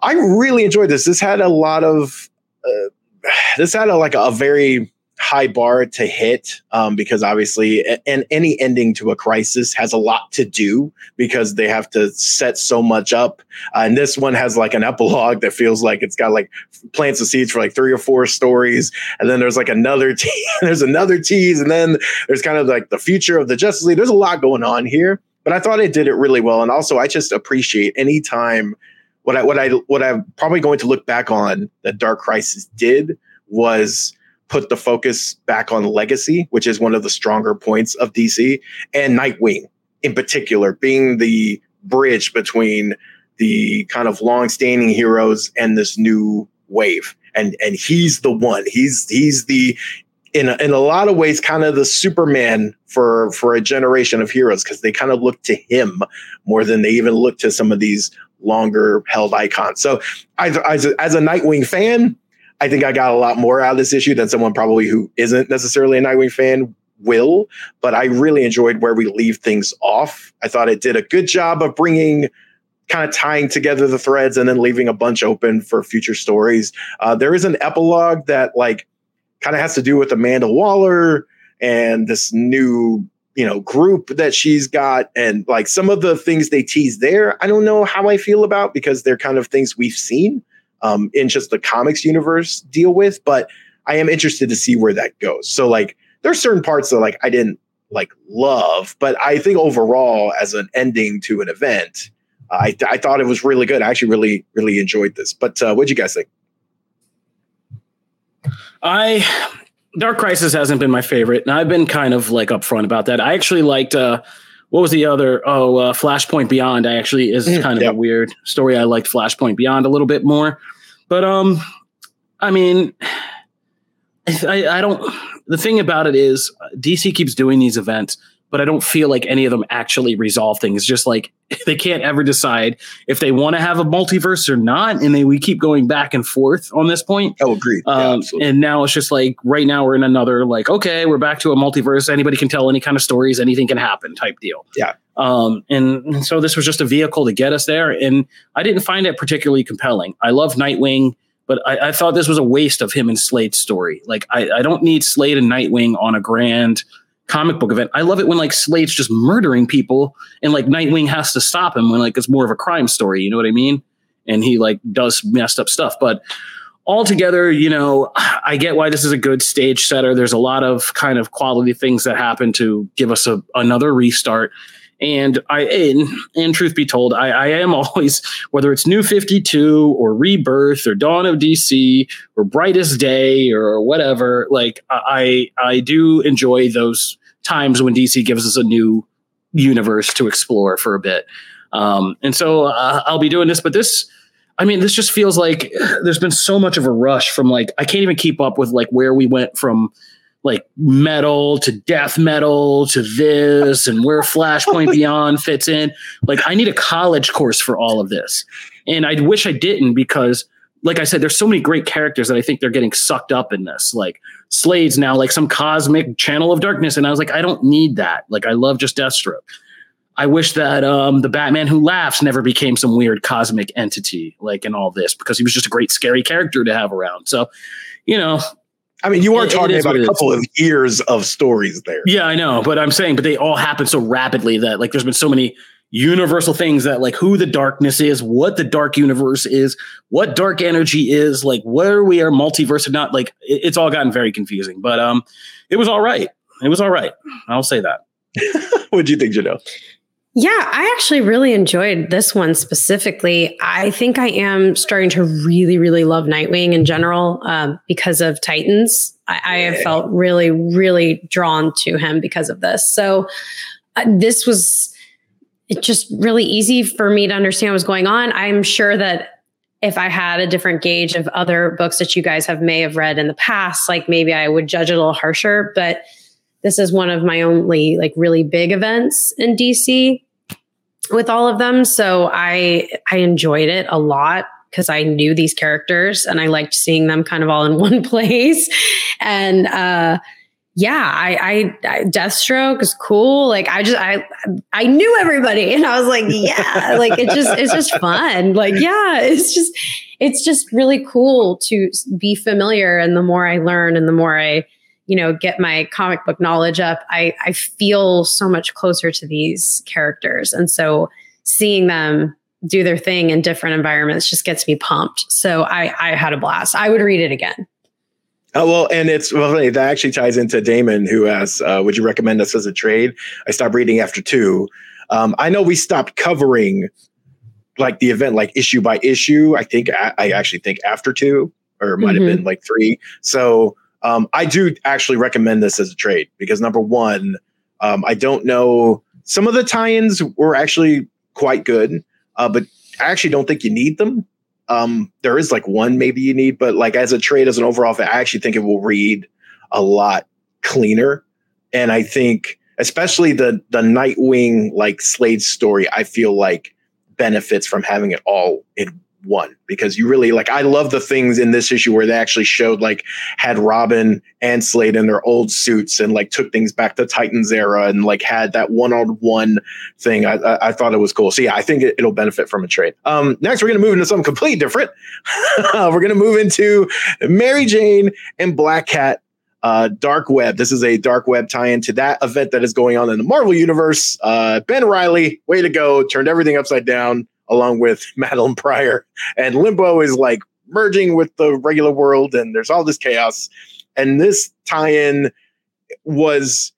[SPEAKER 3] I really enjoyed this. This had a lot of uh, this had a, like a, a very high bar to hit um, because obviously and any ending to a crisis has a lot to do because they have to set so much up. Uh, and this one has like an epilogue that feels like it's got like plants the seeds for like three or four stories and then there's like another te- there's another tease and then there's kind of like the future of the justice league. There's a lot going on here but i thought it did it really well and also i just appreciate any time what i what i what i'm probably going to look back on that dark crisis did was put the focus back on legacy, which is one of the stronger points of DC, and Nightwing in particular, being the bridge between the kind of long-standing heroes and this new wave. And and he's the one. He's he's the in a, in a lot of ways kind of the Superman for for a generation of heroes because they kind of look to him more than they even look to some of these longer held icons. So as, as, as a Nightwing fan, I think I got a lot more out of this issue than someone probably who isn't necessarily a Nightwing fan will. But I really enjoyed where we leave things off. I thought it did a good job of bringing kind of tying together the threads and then leaving a bunch open for future stories. Uh, there is an epilogue that like kind of has to do with Amanda Waller and this new you know group that she's got and like some of the things they tease there i don't know how i feel about because they're kind of things we've seen um, in just the comics universe deal with. But I am interested to see where that goes. So like there's certain parts that like I didn't like love, but I think overall as an ending to an event, uh, I, I thought it was really good. I actually really really enjoyed this. But uh, what'd you guys think?
[SPEAKER 2] I Dark Crisis hasn't been my favorite, and I've been kind of like upfront about that. I actually liked uh, what was the other? Oh, uh, Flashpoint Beyond. I actually is mm, kind of yep. a weird story. I liked Flashpoint Beyond a little bit more, but um, I mean, I, I don't. The thing about it is, DC keeps doing these events but I don't feel like any of them actually resolve things. Just like they can't ever decide if they want to have a multiverse or not, and they we keep going back and forth on this point.
[SPEAKER 3] Oh, agreed.
[SPEAKER 2] Um, yeah, and now it's just like right now we're in another like okay, we're back to a multiverse. Anybody can tell any kind of stories, anything can happen type deal.
[SPEAKER 3] Yeah.
[SPEAKER 2] Um, and, and so this was just a vehicle to get us there, and I didn't find it particularly compelling. I love Nightwing but I, I, thought this was a waste of him and Slade's story. Like, I, I, don't need Slade and Nightwing on a grand comic book event. I love it when like Slade's just murdering people and like Nightwing has to stop him when like it's more of a crime story. You know what I mean? And he like does messed up stuff. But altogether, you know, I get why this is a good stage setter. There's a lot of kind of quality things that happen to give us a, another restart. And I, and, and truth be told, I, I am always, whether it's New 52 or Rebirth or Dawn of DC or Brightest Day or whatever, like I, I do enjoy those times when DC gives us a new universe to explore for a bit. Um, and so uh, I'll be doing this, but this, I mean, this just feels like there's been so much of a rush from like, I can't even keep up with like where we went from like metal to death metal to this and where Flashpoint Beyond fits in. Like I need a college course for all of this. And I wish I didn't because like I said, there's so many great characters that I think they're getting sucked up in this. Like Slade's now like some cosmic channel of darkness. And I was like, I don't need that. Like I love just Deathstroke. I wish that um, the Batman who laughs never became some weird cosmic entity like in all this because he was just a great scary character to have around. So, you know,
[SPEAKER 3] I mean, you are talking about a couple of years of stories there.
[SPEAKER 2] Yeah, I know, but I'm saying, but they all happen so rapidly that like there's been so many universal things that like who the darkness is, what the dark universe is, what dark energy is, like where we are multiverse or not. Like it, it's all gotten very confusing, but um, it was all right. It was all right. I'll say that.
[SPEAKER 3] what do you think, Janelle?
[SPEAKER 4] Yeah, I actually really enjoyed this one specifically. I think I am starting to really, really love Nightwing in general um, because of Titans. I, I, have felt really, really drawn to him because of this. So uh, this was it just really easy for me to understand what was going on. I'm sure that if I had a different gauge of other books that you guys have may have read in the past, like maybe I would judge it a little harsher. But this is one of my only like really big events in DC with all of them. So I I enjoyed it a lot because I knew these characters and I liked seeing them kind of all in one place. And uh yeah, I, I, I Deathstroke is cool. Like I just I I knew everybody and I was like, yeah, like it just it's just fun. Like, yeah, it's just it's just really cool to be familiar. And the more I learn and the more I you know get my comic book knowledge up i i feel so much closer to these characters and so seeing them do their thing in different environments just gets me pumped so i i had a blast i would read it again
[SPEAKER 3] Oh well, and it's well, that actually ties into Damon, who asks, uh, "Would you recommend us as a trade?" I stopped reading after two. Um, I know we stopped covering like the event, like issue by issue. I think I, I actually think after two, or it might mm-hmm. have been like three. So um, I do actually recommend this as a trade because number one, um, I don't know. Some of the tie-ins were actually quite good, uh, but I actually don't think you need them. Um, there is like one maybe you need, but like as a trade, as an overall, I actually think it will read a lot cleaner. And I think especially the the Nightwing like Slade story, I feel like benefits from having it all in one because you really like I love the things in this issue where they actually showed like had Robin and Slade in their old suits and like took things back to Titans era and like had that one on one thing. I, I, I thought it was cool. So yeah, I think it, will benefit from a trade. Um, next we're gonna move into something completely different. we're gonna move into Mary Jane and Black Cat uh, Dark Web. This is a Dark Web tie-in to that event that is going on in the Marvel Universe. Uh, Ben Reilly, way to go! Turned everything upside down along with Madelyne Pryor. And Limbo is like merging with the regular world, and there's all this chaos. And this tie-in was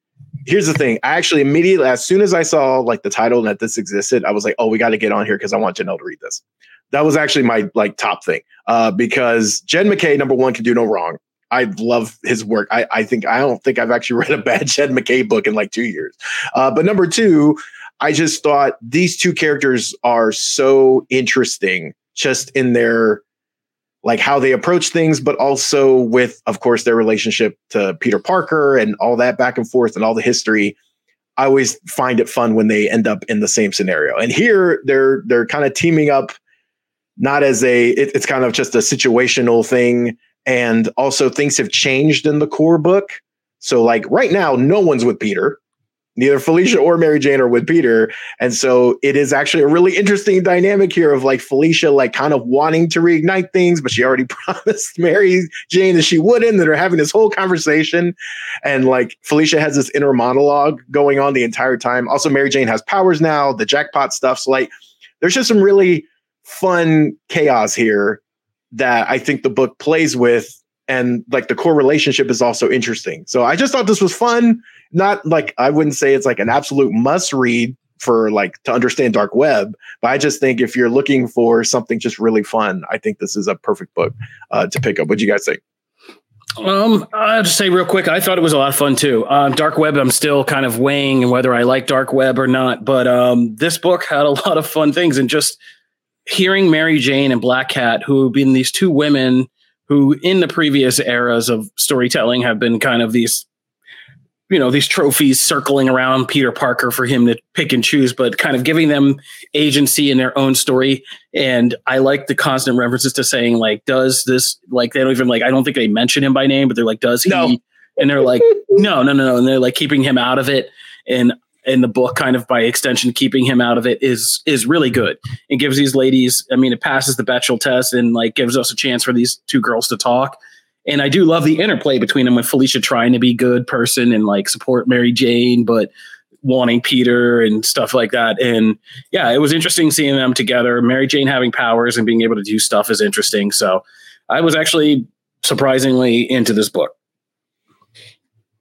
[SPEAKER 3] here's the thing. I actually immediately, as soon as I saw like the title and that this existed, I was like, oh, we got to get on here because I want Janelle to read this. That was actually my like top thing. Uh, because Jed McKay, number one, can do no wrong. I love his work. I, I think I don't think I've actually read a bad Jed McKay book in like two years. Uh, but number two, I just thought these two characters are so interesting, just in their like how they approach things, but also with, of course, their relationship to Peter Parker and all that back and forth and all the history. I always find it fun when they end up in the same scenario. And here they're they're kind of teaming up, not as a it, it's kind of just a situational thing, and also things have changed in the core book. So like right now, no one's with Peter neither Felicia or Mary Jane are with Peter. And so it is actually a really interesting dynamic here of like Felicia, like kind of wanting to reignite things, but she already promised Mary Jane that she wouldn't. That are having this whole conversation. And like Felicia has this inner monologue going on the entire time. Also, Mary Jane has powers now, the jackpot stuff. So, like, there's just some really fun chaos here that I think the book plays with and like the core relationship is also interesting. So I just thought this was fun. Not like I wouldn't say it's like an absolute must read for like to understand dark web, but I just think if you're looking for something just really fun, I think this is a perfect book uh, to pick up. What do you guys think?
[SPEAKER 2] Um, I'll just say real quick, I thought it was a lot of fun too. Um, dark web, I'm still kind of weighing whether I like dark web or not, but um, this book had a lot of fun things, and just hearing Mary Jane and Black Cat, who have been these two women who in the previous eras of storytelling have been kind of these you know these trophies circling around Peter Parker for him to pick and choose, but kind of giving them agency in their own story. And I like the constant references to saying like, does this like they don't even like I don't think they mention him by name, but they're like, does he? No. And they're like, no, no, no, no, and they're like keeping him out of it. And in the book, kind of by extension, keeping him out of it is is really good. It gives these ladies, I mean, it passes the Bechdel test and like gives us a chance for these two girls to talk. And I do love the interplay between them with Felicia trying to be good person and like support Mary Jane, but wanting Peter and stuff like that. And yeah, it was interesting seeing them together. Mary Jane having powers and being able to do stuff is interesting. So I was actually surprisingly into this book.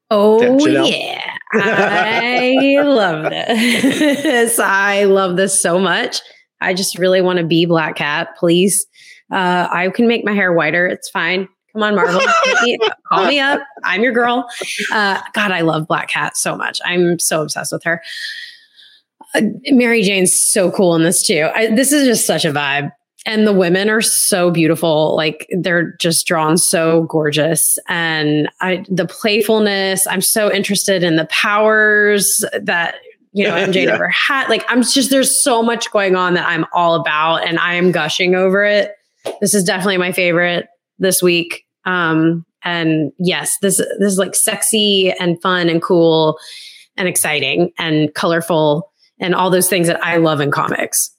[SPEAKER 4] Oh yeah. I love this. I love this so much. I just really want to be Black Cat, please. Uh, I can make my hair whiter. It's fine. Come on, Marvel. me, call me up. I'm your girl. Uh, God, I love Black Cat so much. I'm so obsessed with her. Uh, Mary Jane's so cool in this too. I, this is just such a vibe and the women are so beautiful. Like they're just drawn so gorgeous. And i the playfulness i'm so interested in the powers that you know mj yeah. never had. Like i'm just there's so much going on that i'm all about and i am gushing over it. This is definitely my favorite this week. Um and yes this this is like sexy and fun and cool and exciting and colorful and all those things that i love in comics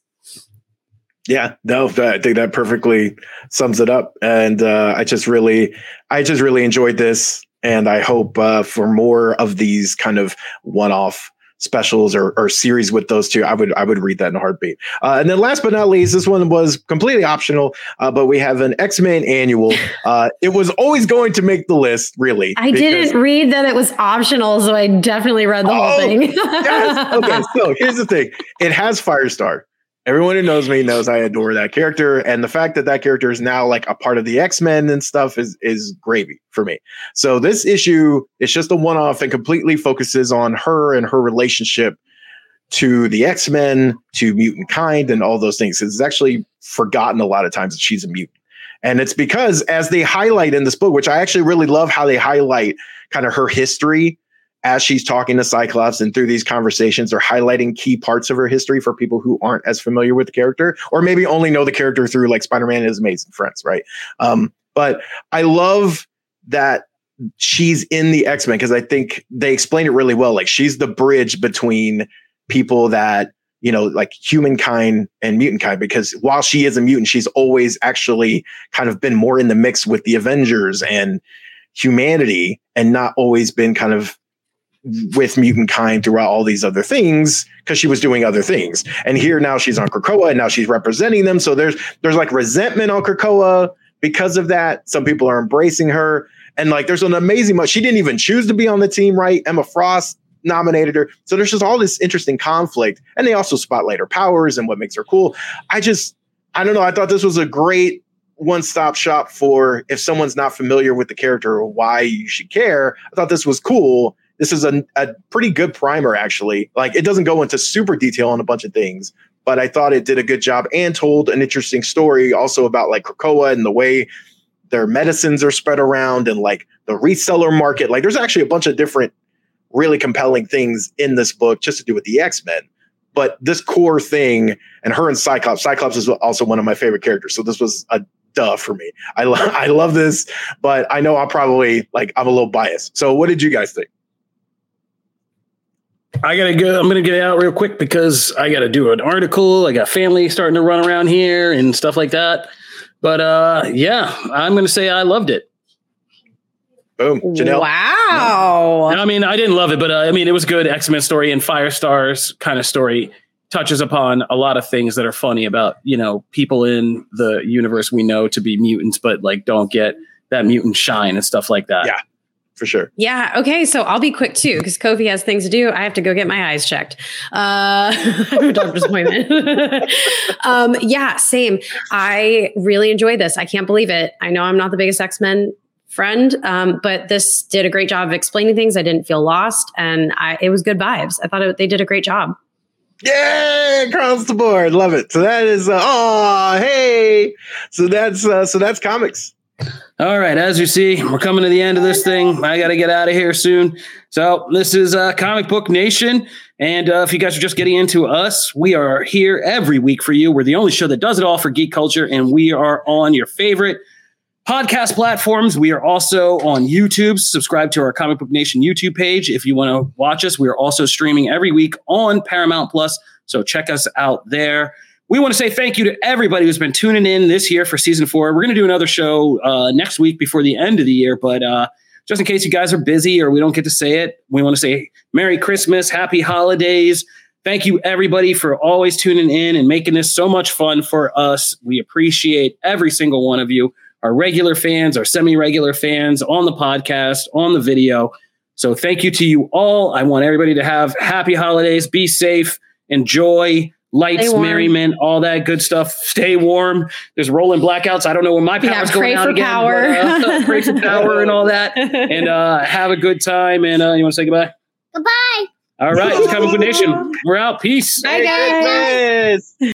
[SPEAKER 3] yeah, no, I think that perfectly sums it up. And uh, I just really, I just really enjoyed this, and I hope uh, for more of these kind of one-off specials or, or series with those two. I would, I would read that in a heartbeat. Uh, and then last but not least, this one was completely optional, uh, but we have an X Men annual. Uh, it was always going to make the list, really.
[SPEAKER 4] I didn't read that it was optional, so I definitely read the oh, whole thing.
[SPEAKER 3] yes. Okay, so here's the thing: it has Firestar. Everyone who knows me knows I adore that character, and the fact that that character is now like a part of the X Men and stuff is is gravy for me. So this issue is just a one off and completely focuses on her and her relationship to the X Men, to mutant kind, and all those things. It's actually forgotten a lot of times that she's a mutant, and it's because as they highlight in this book, which I actually really love how they highlight kind of her history as she's talking to Cyclops and through these conversations they're highlighting key parts of her history for people who aren't as familiar with the character or maybe only know the character through like Spider-Man and his amazing friends, right? Um, but I love that she's in the X-Men because I think they explain it really well. Like she's the bridge between people that you know, like humankind and mutant kind, because while she is a mutant, she's always actually kind of been more in the mix with the Avengers and humanity and not always been kind of with mutant kind throughout all these other things because she was doing other things. And here now she's on Krakoa and now she's representing them. So there's there's like resentment on Krakoa because of that. Some people are embracing her. And like there's an amazing much. She didn't even choose to be on the team, right? Emma Frost nominated her. So there's just all this interesting conflict. And they also spotlight her powers and what makes her cool. I just I don't know. I thought this was a great one stop shop for if someone's not familiar with the character or why you should care. I thought this was cool. This is a, a pretty good primer, actually. Like, it doesn't go into super detail on a bunch of things, but I thought it did a good job and told an interesting story also about like Krakoa and the way their medicines are spread around and like the reseller market. Like, there's actually a bunch of different really compelling things in this book just to do with the X Men. But this core thing, and her and Cyclops, Cyclops is also one of my favorite characters. So this was a duh for me. I, lo- I love this, but I know I'm probably like, I'm a little biased. So what did you guys think?
[SPEAKER 2] I gotta go. I'm gonna get out real quick because I gotta do an article. I got family starting to run around here and stuff like that. But uh, yeah, I'm gonna say I loved it.
[SPEAKER 3] Boom, Janelle.
[SPEAKER 4] Wow.
[SPEAKER 2] I mean, I didn't love it, but uh, I mean, it was good X Men story and Firestar's kind of story touches upon a lot of things that are funny about you know people in the universe we know to be mutants, but like don't get that mutant shine and stuff like that.
[SPEAKER 3] Yeah. For sure.
[SPEAKER 4] Yeah. Okay. So I'll be quick too, because Kofi has things to do. I have to go get my eyes checked. Uh, a doctor's appointment. um, yeah. Same. I really enjoyed this. I can't believe it. I know I'm not the biggest X Men friend, um, but this did a great job of explaining things. I didn't feel lost, and I, it was good vibes. I thought it, they did a great job.
[SPEAKER 3] Yeah, across the board, love it. So that is, uh, oh, hey, so that's uh, so that's comics.
[SPEAKER 2] All right, as you see, we're coming to the end of this thing. I got to get out of here soon. So this is uh, Comic Book Nation, and uh, if you guys are just getting into us, we are here every week for you. We're the only show that does it all for geek culture, and we are on your favorite podcast platforms. We are also on YouTube. Subscribe to our Comic Book Nation YouTube page if you want to watch us. We are also streaming every week on Paramount Plus, so check us out there. We want to say thank you to everybody who's been tuning in this year for season four. We're going to do another show uh, next week before the end of the year, but uh, just in case you guys are busy or we don't get to say it, we want to say Merry Christmas, Happy Holidays. Thank you, everybody, for always tuning in and making this so much fun for us. We appreciate every single one of you, our regular fans, our semi regular fans on the podcast, on the video. So thank you to you all. I want everybody to have happy holidays, be safe, enjoy lights, merriment, all that good stuff. Stay warm. There's rolling blackouts. I don't know when my power's
[SPEAKER 4] Yeah,
[SPEAKER 2] going
[SPEAKER 4] pray
[SPEAKER 2] out
[SPEAKER 4] for
[SPEAKER 2] again.
[SPEAKER 4] power.
[SPEAKER 2] but, uh, pray for power and all that. And uh, have a good time. And uh, you want to say goodbye?
[SPEAKER 5] Goodbye.
[SPEAKER 2] All right, it's Comic Book Nation. We're out. Peace.
[SPEAKER 4] Bye, guys.
[SPEAKER 3] Yes.